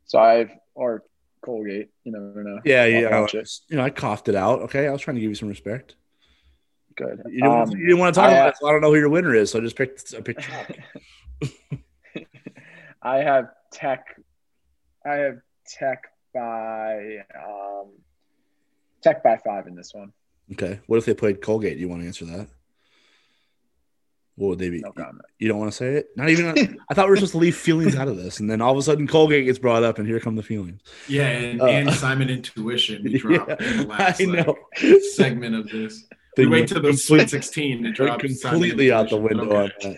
So I've or Colgate. You never know. Yeah, yeah. I watch it. was- you know, I coughed it out. Okay, I was trying to give you some respect. Good. You didn't, want, Um, to, you didn't want to talk I, about it, so I don't know who your winner is. So I just picked. I picked. Chalk. I have Tech. I have Tech by um, Tech by five in this one. okay. What if they played Colgate? Do you want to answer that? What would they be? No comment. You don't want to say it? Not even. I thought we were supposed to leave feelings out of this, and then all of a sudden Colgate gets brought up, and here come the feelings. Yeah, and, Uh, and Simon Intuition we dropped in the last I know. like, segment of this. We They wait till the complete- Sweet 16 to went drop Simon completely out the window Okay.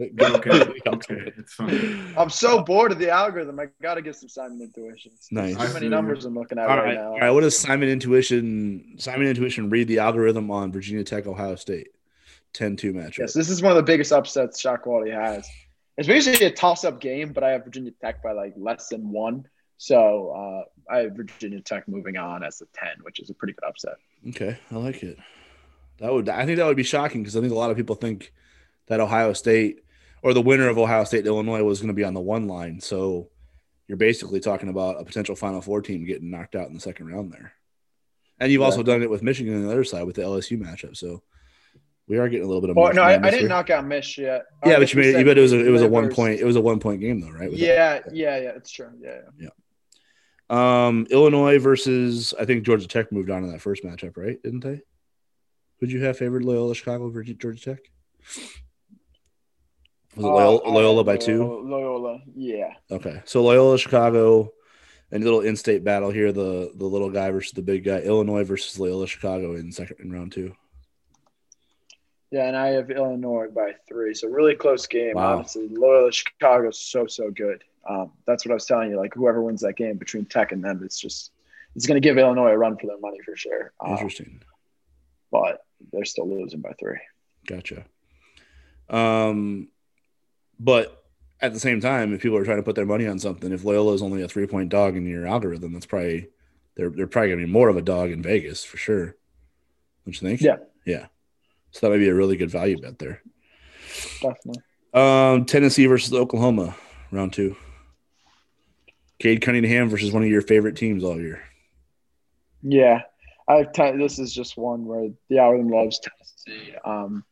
On that. Okay, Completely out the okay, it's fine. I'm so bored of the algorithm. I got to get some Simon intuition. Nice. How many numbers I'm looking at All right, right, now. all right. What does Simon Intuition? Simon Intuition read the algorithm on Virginia Tech, Ohio State, 10-2 matchup. Yes, this is one of the biggest upsets shot quality has. It's basically a toss-up game, but I have Virginia Tech by like less than one. So uh, I have Virginia Tech moving on as a ten, which is a pretty good upset. Okay, I like it. That would I think that would be shocking because I think a lot of people think that Ohio State or the winner of Ohio State Illinois was going to be on the one line. So you're basically talking about a potential Final Four team getting knocked out in the second round there. And you've also done it with Michigan on the other side with the LSU matchup. So we are getting a little bit of. No, I, I didn't knock out Mish yet. Yeah, but you made you bet it was a, it was a one point it was a one point game though, right? With Yeah, yeah, yeah. It's true. Yeah, yeah. that. Um, Illinois versus I think Georgia Tech moved on in that first matchup, right? Didn't they? Who'd you have favored Loyola Chicago over Georgia Tech? Was it Uh, Loyola, I Loyola by two? Loyola, yeah. Okay, so Loyola Chicago, and a little in-state battle here: the the little guy versus the big guy. Illinois versus Loyola Chicago in second in round two. Yeah, and I have Illinois by three. So really close game. Wow. Honestly, Loyola Chicago's so so good. Um, that's what I was telling you. Like whoever wins that game between Tech and them, it's just it's going to give Illinois a run for their money for sure. Uh, Interesting. but they're still losing by three. Gotcha. Um, but at the same time, if people are trying to put their money on something, if Loyola is only a three point dog in your algorithm, that's probably they're they're probably gonna be more of a dog in Vegas for sure. Don't you think? Yeah. Yeah. So that might be a really good value bet there. Definitely. Um, Tennessee versus Oklahoma, round two. Cade Cunningham versus one of your favorite teams all year. Yeah, I have ten, this is just one where the algorithm loves Tennessee. Um,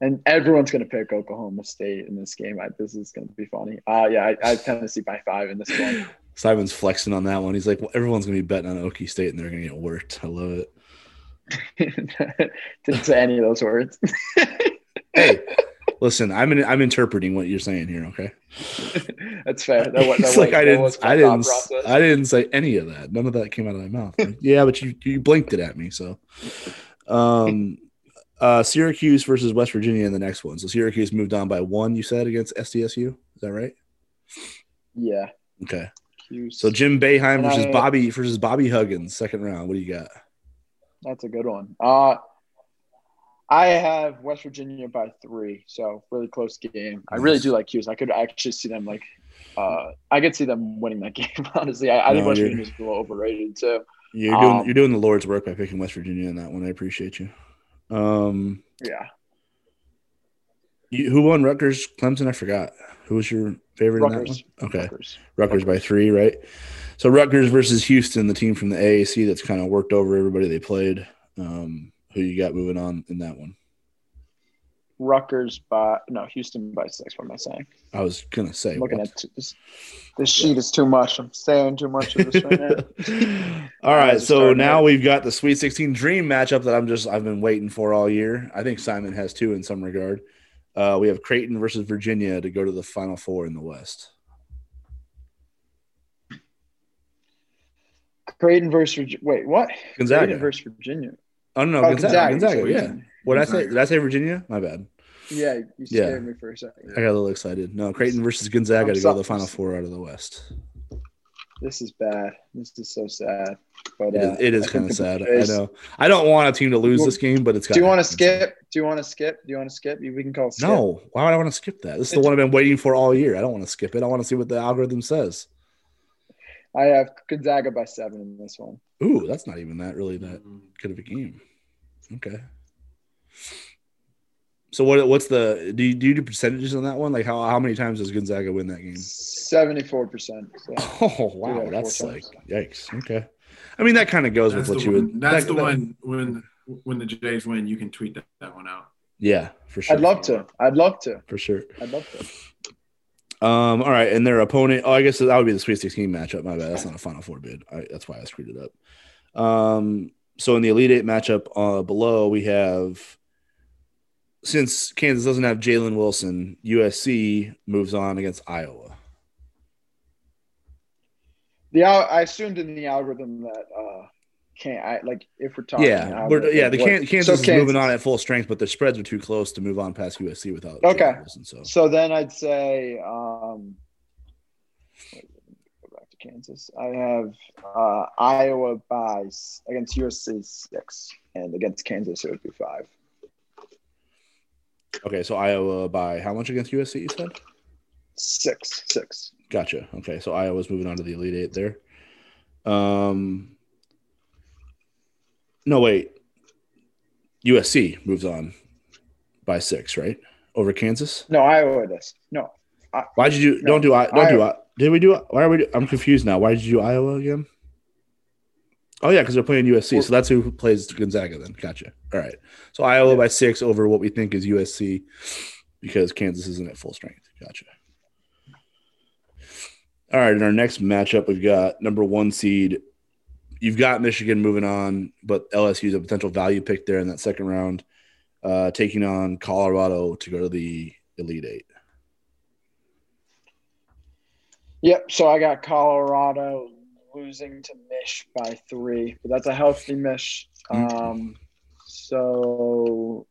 and everyone's going to pick Oklahoma State in this game. I, this is going to be funny. Uh, yeah, I, I have Tennessee by five in this one. Simon's flexing on that one. He's like, well, everyone's gonna be betting on Okie State and they're gonna get worked. I love it. Didn't say any of those words. Hey, listen, I'm in, I'm interpreting what you're saying here. Okay. That's fair. That, that It's like I didn't, I didn't, process. I didn't say any of that. None of that came out of my mouth. Like, yeah, but you, you blinked it at me. So, um, uh, Syracuse versus West Virginia in the next one. So Syracuse moved on by one. You said against SDSU. Is that right? Yeah. Okay. Cuse. So Jim Boeheim And versus I- Bobby versus Bobby Huggins, second round. What do you got? That's a good one. Uh, I have West Virginia by three, so really close game. I really do like Cuse. I could actually see them like, uh, I could see them winning that game. Honestly, I, I think No, West you're- Virginia's a little overrated too. You're doing Um, you're doing the Lord's work by picking West Virginia in that one. I appreciate you. Um, Yeah, you, who won Rutgers Clemson? I forgot. Who was your favorite Rutgers. Okay, Rutgers. Rutgers by three, right? So Rutgers versus Houston, the team from the AAC that's kind of worked over everybody they played. Um, Who you got moving on in that one? Rutgers by no Houston by six. What am I saying? I was gonna say. I'm looking what? at this. This sheet is too much. I'm saying too much of this right now. all right, so now out. we've got the Sweet 16 Dream matchup that I'm just I've been waiting for all year. I think Simon has too in some regard. Uh, we have Creighton versus Virginia to go to the Final Four in the West. Creighton versus wait, what? Gonzaga. Creighton versus Virginia. Oh no, Oh, Gonzaga. Gonzaga, Gonzaga, yeah. What did I say? Did I say Virginia? My bad. Yeah, you Yeah. scared me for a second. I got a little excited. No, Creighton versus Gonzaga I'm to go to the. Final Four out of the West. This is bad. This is so sad. But uh, is, it is I kind of sad. I know. I don't want a team to lose this game, but it's. Do you want to skip? Do you want to skip? Do you want to skip? We can call skip. No. Why would I want to skip that? This is the one I've been waiting for all year. I don't want to skip it. I want to see what the algorithm says. I have Gonzaga by seven in this one. Ooh, that's not even that really that good of a game. Okay. So what? What's the? Do you, do you do percentages on that one? Like how how many times does Gonzaga win that game? Seventy-four percent. Oh wow, Yeah, four that's like times. yikes. Okay. I mean that kind of goes That's with what you one. would. That's that- the that- one when when the Jays win, you can tweet that, that one out. Yeah, for sure. I'd love to. I'd love to. for sure. I'd love to. Um, all right, and their opponent. Oh, I guess that would be the Sweet 16 matchup. My bad. That's not a Final Four bid. I, that's why I screwed it up. Um, so in the Elite Eight matchup uh, below, we have since Kansas doesn't have Jalen Wilson, USC moves on against Iowa. The I assumed in the algorithm that uh can't I like if we're talking yeah, we're, yeah. The what- Kan- Kansas so is moving on at full strength, but the spreads are too close to move on past USC without Okay. Jalen Wilson. So So then I'd say um wait, go back to Kansas. I have uh Iowa by against USC six and against Kansas it would be five. okay, so Iowa by how much against USC? You said. Six. Six. Gotcha. Okay, so Iowa's moving on to the Elite Eight there. Um, no, wait. USC moves on by six, right? Over Kansas. No, Iowa does. No. Why did you No, don't do I don't do I. did we do why are we I'm confused now. Why did you do Iowa again? Oh yeah, because they're playing USC, so that's who plays Gonzaga then. Gotcha. All right. So Iowa by six over what we think is USC because Kansas isn't at full strength. Gotcha. All right, in our next matchup, we've got number one seed. You've got Michigan moving on, but LSU is a potential value pick there in that second round, uh, taking on Colorado to go to the Elite Eight. Yep. So I got Colorado losing to Mish by three, but that's a healthy Mish. Mm. Um, so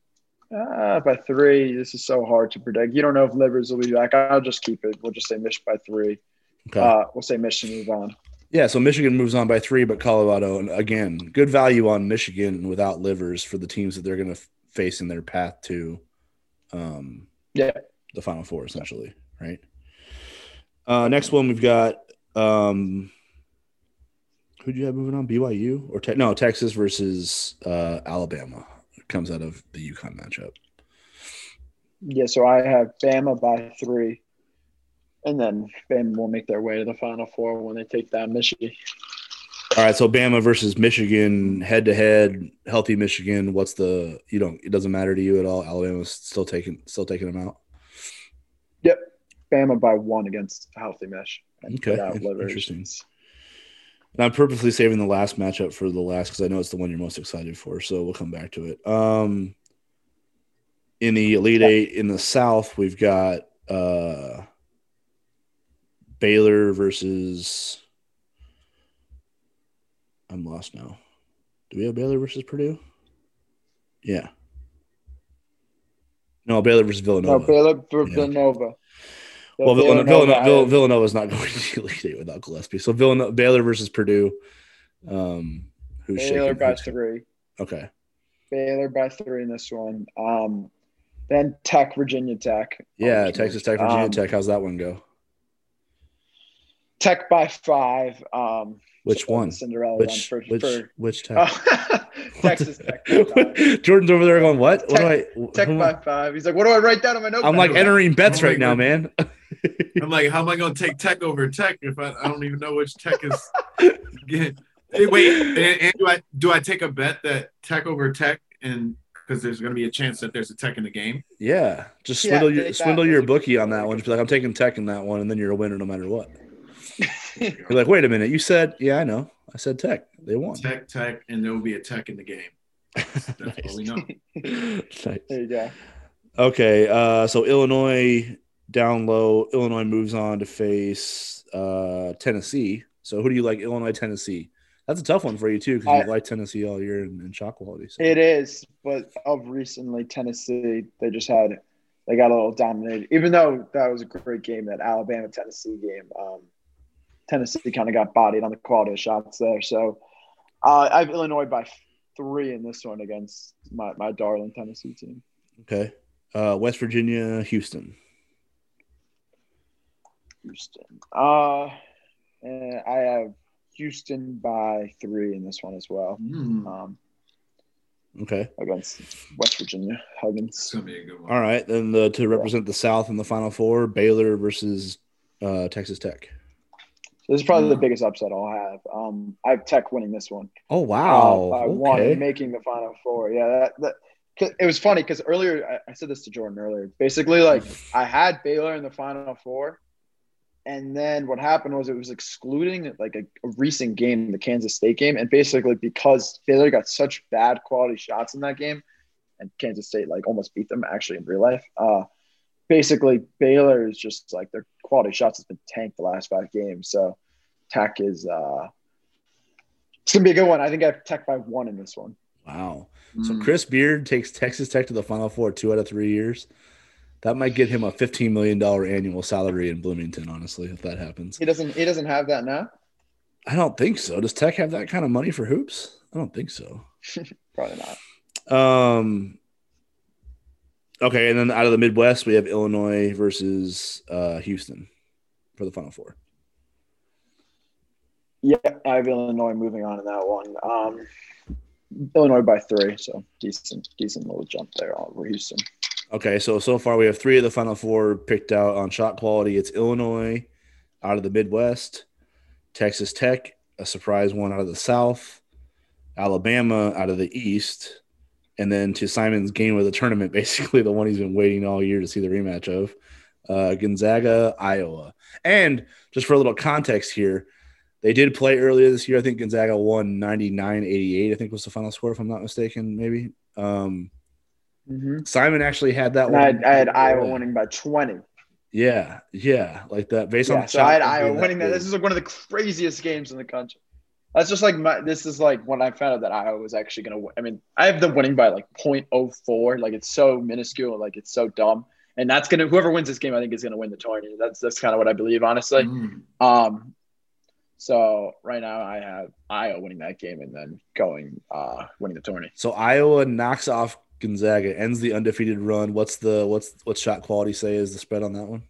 uh, by three, this is so hard to predict. You don't know if Livers will be back. I'll just keep it. We'll just say Mish by three. Okay. Uh, we'll say Mish and move on. Yeah, so Michigan moves on by three, but Colorado, and again, good value on Michigan without Livers for the teams that they're going to face in their path to um, Yeah. the Final Four, essentially, right? Uh, next one, we've got um, who do you have moving on? BYU or te- no Texas versus uh, Alabama comes out of the UConn matchup. Yeah. So I have Bama by three. And then Bama will make their way to the Final Four when they take down Michigan. All right, so Bama versus Michigan head to head, healthy Michigan. What's the you don't? It doesn't matter to you at all. Alabama's still taking still taking them out. Bama by one against a healthy Mesh. And Okay, interesting. And I'm purposely saving the last matchup for the last because I know it's the one you're most excited for. So we'll come back to it. Um, in the Elite Eight in the South, we've got uh, Baylor versus. I'm lost now. Do we have Baylor versus Purdue? Yeah. No, Baylor versus Villanova. No, Baylor for Yeah. Villanova. Well, Villanova, Villanova, I Vill- have- Villanova's not going to Elite Eight without Gillespie. So Villanova, Baylor versus Purdue. Um, who's Baylor shaking? by three. Okay. Baylor by three in this one. Um, then Tech, Virginia Tech. Yeah, Um, Texas Tech, Virginia um, Tech. How's that one go? Tech by five. Um, Which one? Cinderella Which one for, which for which Tech? oh, Texas Tech. Jordan's over there going, what? What do I? Tech by five. He's like, what do I write down on my notepad? I'm like entering bets right now, man. I'm like, how am I going to take Tech over Tech if I, I don't even know which Tech is? Hey, wait, and, and do I do I take a bet that Tech over Tech and because there's going to be a chance that there's a tech in the game. Yeah, just Yeah, swindle your swindle your That's a good bookie on that one. Just be like, I'm taking tech in that one, and then you're a winner no matter what. You're like, wait a minute, you said, yeah, I know, I said tech. They won. Tech, tech, and there will be a tech in the game. That's Nice. all we know. Nice. There you go. Okay, uh, so Illinois down low. Illinois moves on to face uh, Tennessee. So who do you like? Illinois, Tennessee. That's a tough one for you too because you like Tennessee all year in, in shot quality. So. It is, but of recently, Tennessee, they just had, they got a little dominated. Even though that was a great game, that Alabama Tennessee game, um, Tennessee kind of got bodied on the quality of shots there. So uh, I have Illinois by three in this one against my, my darling Tennessee team. Okay, uh, West Virginia, Houston. Houston. Uh, and I have Houston by three in this one as well. Mm, Um, Okay, against West Virginia it's Huggins. gonna be a good one. all right. Then the to represent the South in the Final Four, Baylor versus uh, Texas Tech. So this is probably the Mm. biggest upset I'll have. Um, I have Tech winning this one. Oh Uh, wow! by one, okay. making the Final Four. Yeah, that, that 'cause it was funny because earlier I, I said this to Jordan earlier. Basically, like I had Baylor in the Final Four, and then what happened was it was excluding like a, a recent game, the Kansas State game, and basically because Baylor got such bad quality shots in that game, and Kansas State like almost beat them actually in real life. Uh, basically Baylor is just like their quality shots has been tanked the last five games. So Tech is uh, it's gonna be a good one. I think I have Tech by one in this one. Wow. So Mm. Chris Beard takes Texas Tech to the Final Four two out of three years. That might get him a fifteen million dollar annual salary in Bloomington. Honestly, if that happens, He doesn't. He doesn't have that now. I don't think so. Does Tech have that kind of money for hoops? I don't think so. Probably not. Um. Okay, and then out of the Midwest, we have Illinois versus uh, Houston for the Final Four. Yeah, I have Illinois moving on in that one. Um, Illinois by three, so decent, decent little jump there over Houston. Okay, so so far we have three of the Final Four picked out on shot quality. It's Illinois out of the Midwest, Texas Tech, a surprise one out of the South, Alabama out of the East, and then to Simon's game of the tournament, basically the one he's been waiting all year to see the rematch of, uh, Gonzaga, Iowa. And just for a little context here, they did play earlier this year. I think Gonzaga won 99 88, I think was the final score, if I'm not mistaken, maybe. Um, Mm-hmm. Simon actually had that And one. I had, I had Iowa winning by twenty. Yeah, yeah, like that. Based Yeah, on so I had Iowa being winning that. This is like one of the craziest games in the country. That's just like my. This is like when I found out that Iowa was actually going to win. I mean, I have them winning by like 0.04. Like it's so minuscule. Like it's so dumb. And that's gonna whoever wins this game, I think is gonna win the tournament. That's that's kind of what I believe, honestly. Mm. Um, so right now I have Iowa winning that game and then going uh winning the tourney. So Iowa knocks off Gonzaga, ends the undefeated run. What's the what's what shot quality say is the spread on that one?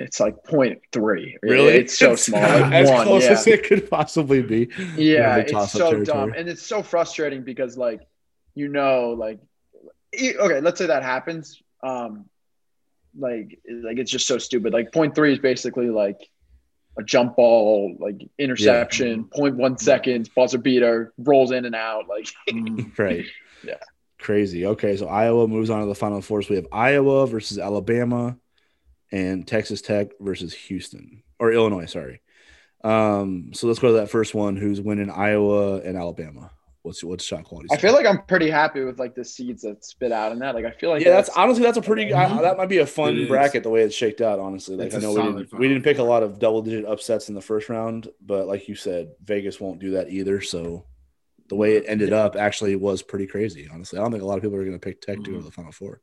It's like 0.3. Really? It's so small. Like as one, close yeah. as it could possibly be. Yeah, it's so territory. dumb, and it's so frustrating because like you know, like okay, let's say that happens. Um, like like it's just so stupid. Like point three is basically like a jump ball, like interception, point one seconds, buzzer beater, rolls in and out. Like Mm. Right. Yeah. Crazy. Okay, so Iowa moves on to the final four. So we have Iowa versus Alabama and Texas Tech versus Houston or Illinois, sorry. Um, so let's go to that first one. Who's winning Iowa and Alabama? What's what's shot quality? I feel like I'm pretty happy with like the seeds that spit out in that. Like I feel like yeah, that's honestly that's a pretty I, Mhm. that might be a fun bracket the way it's shaked out. Honestly, like It's I a know we didn't, we didn't pick a lot of double digit upsets in the first round, but like you said, Vegas won't do that either. So the way it ended up actually was pretty crazy. Honestly, I don't think a lot of people are going to pick Tech to go to Mhm. the Final Four.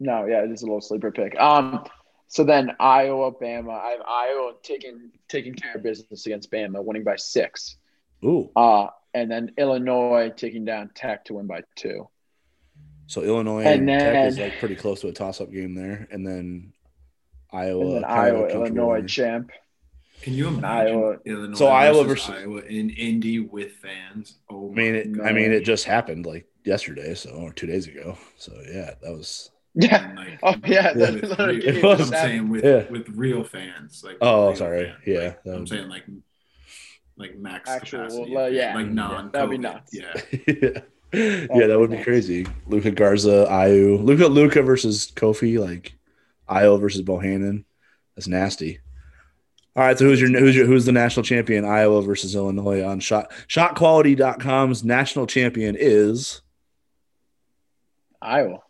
No, yeah, it is a little sleeper pick. Um, so then Iowa, Bama. I have Iowa taking taking care of business against Bama, winning by six. Ooh, Uh, and then Illinois taking down Tech to win by two. so Illinois and, And Tech is like pretty close to a toss up game there, and then Iowa, And then kind of a Iowa, Illinois winner. champ. Can you imagine Iowa- Illinois So Iowa versus, versus- Iowa in Indy with fans? Oh, I mean, it, No. I mean, it just happened like yesterday, so or two days ago. So yeah, that was. Yeah. Oh like, Oh yeah. Yeah. that- with that- real- It was- I'm saying with Yeah. with real fans, like Oh, sorry. fans. Yeah, Like, I'm would- saying like like max Actual, capacity, well, yeah. like Yeah, non that'd be COVID. nuts. Yeah, yeah. yeah, that would be crazy. Luka Garza, Ayo, Luka Luka versus Kofi, like Ayo versus Bohannon. That's nasty. All right, so who's your who's your who's the national champion? Iowa versus Illinois on shot shotquality.com's national champion is Iowa.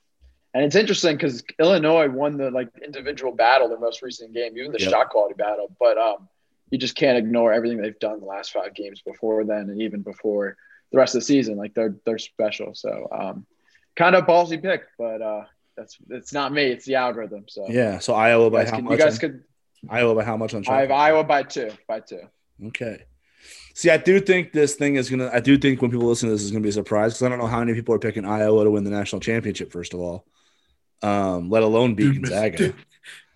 And it's interesting because Illinois won the like individual battle, their most recent game, even the Yep. shot quality battle. But um, you just can't ignore everything they've done the last five games before then, and even before the rest of the season. Like they're they're special. So um, kind of ballsy pick, but uh, that's it's not me. It's the algorithm. So yeah. So Iowa by how could, you guys could. Iowa by how much on shot? I have? Iowa by two. By two. Okay. See, I do think this thing is gonna. I do think when people listen to this is gonna be a surprise because I don't know how many people are picking Iowa to win the national championship. First of all, um, let alone beat Duke, miss- Gonzaga. Duke,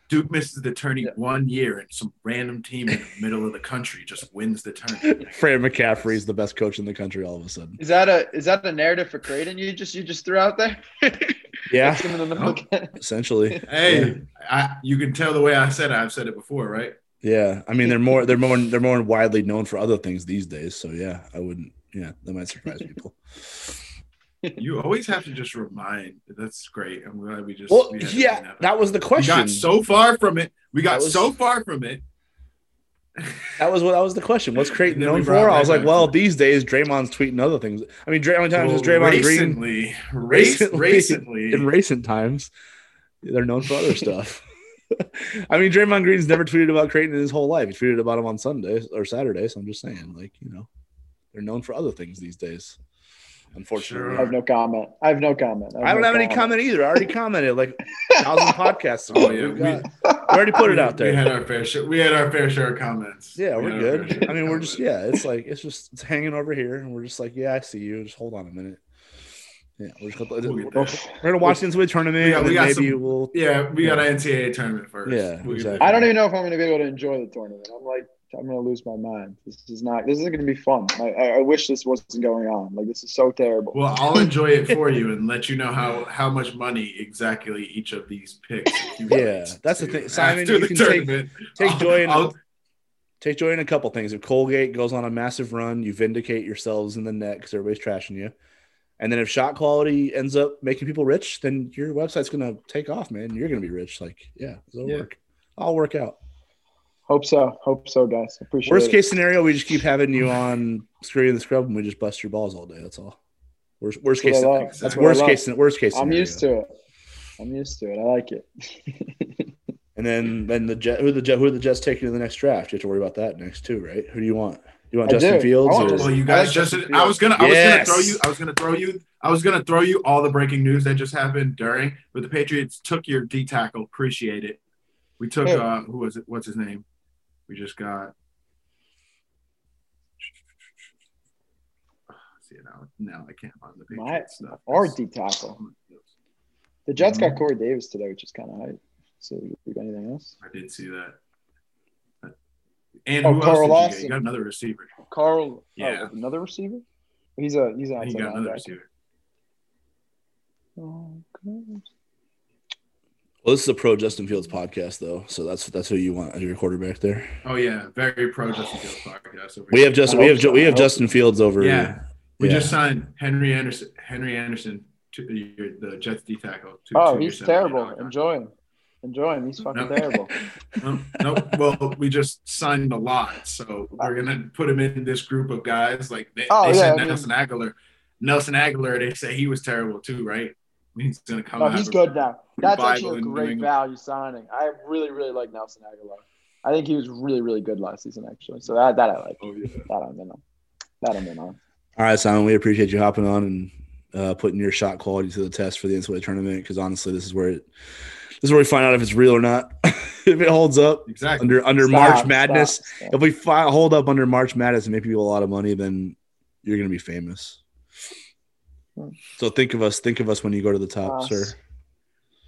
Duke misses the tourney Yeah. one year, and some random team in the middle of the country just wins the tourney. McCaffery is the best coach in the country. All of a sudden, Is that a is that a narrative for Creighton? You just you just threw out there. yeah, That's gonna No. look at- essentially. Hey, I, you can tell the way I said it. I've said it before, right? Yeah, I mean they're more they're more they're more widely known for other things these days. So yeah, I wouldn't. Yeah, that might surprise people. You always have to just remind. That's great. I'm glad we just. Well, we yeah, that that was the question. We got so far from it. We got was- so far from it. That was what that was the question. What's Creighton And then we known for? I was like, well, these days Draymond's tweeting other things. I mean, Dray- how many times Well, has Draymond Green recently, race, Recently- recently, in recent times? They're known for other stuff. I mean, Draymond Green's never tweeted about Creighton in his whole life. He tweeted about him on Sunday or Saturday. So I'm just saying, like, you know, they're known for other things these days. Unfortunately, I have no comment. I have no comment. I don't no have any comment either. I already commented like a thousand podcasts ago. Oh, yeah, We we- already put it out there. We there. had our fair share. We had our fair share of comments. Yeah, We we're had our fair good. I mean, we're just yeah. It's like it's just it's hanging over here, and we're just like, yeah, I see you. Just hold on a minute. Yeah, we're just gonna, We'll we're get there. gonna watch the NCAA tournament, We got- we got maybe some- we'll. Yeah, we got an NCAA tournament first. Yeah, We'll exactly. I don't even know if I'm going to be able to enjoy the tournament. I'm like, I'm going to lose my mind. This is not. This isn't going to be fun. I, I, I wish this wasn't going on. Like this is so terrible. Well, I'll enjoy it for you and let you know how how much money exactly each of these picks. Yeah, that's the thing. Simon, After you can take- Take joy in I'll- take joy in a couple things. If Colgate goes on a massive run, you vindicate yourselves in the net because everybody's trashing you. And then if shot quality ends up making people rich, then your website's gonna take off, man. You're gonna be rich. Like, yeah, it'll Yeah. work. I'll work out. Hope so. Hope so, guys. Appreciate it. Worst it. case scenario, we just keep having you on Scurry and the Scrub, and we just bust your balls all day. That's all. Worst, worst That's case. what That's That's worst love. case. Worst case. I'm used to it. I'm used to it. I like it. And then, then the Jet. Who the Jet? Who are the Jets taking in the next draft? You have to worry about that next too, right? Who do you want? You want I Justin do. Fields? Want or- Well, you I guys like just Justin I was gonna I was gonna throw you I was gonna throw you I was gonna throw you all the breaking news that just happened during but the Patriots took your D tackle. Appreciate it. We took Who? uh who was it? What's his name? We just got see now. Now I can't find the My Patriots stuff. our D tackle. The Jets got mm-hmm. Corey Davis today, which is kind of hype. So you got anything else? I did see that. And Oh, who Carl else did you? Lawson. You got another receiver. Carl. Oh, yeah. Oh, another receiver. He's a he's an He got another receiver. Oh, gosh. Well, this is a pro Justin Fields podcast, though, so that's that's who you want as your quarterback there. Oh yeah, very pro Justin Fields podcast. Over We here. have Justin. We have Ju- so. we have oh. Justin Fields over. Yeah. We Yeah. just signed Henry Anderson. Henry Anderson to the, the Jets D tackle. to Oh, two-year, he's terrible. contract. Enjoy him. Enjoy him. He's fucking No. terrible. Um, no, no, well, we just signed a lot, so we're gonna put him in this group of guys. Like they, Oh, they yeah, said, I mean- Nelson Agholor. Nelson Agholor, they say he was terrible too, right? He's gonna come. No, out he's good now. That's actually a great value signing. I really, really like Nelson Agholor. I think he was really, really good last season, actually. So that, that I like. Oh yeah. That I'm in on. That I'm in on. All right, Simon. We appreciate you hopping on and uh, putting your shot quality to the test for the NCAA tournament. Because honestly, this is where it, this is where we find out if it's real or not. if it holds up Exactly. under under Stop, March stop, Madness, stop. if we fi- hold up under March Madness and make people a lot of money, then you're gonna be famous. So think of us. Think of us when you go to the top, Us. sir.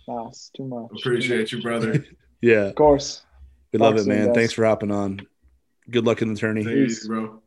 Nah, it's too much. Appreciate you, brother. Yeah, Of course. we love Talk it, man. guys. Thanks for hopping on. Good luck in the tourney. Take it easy, bro.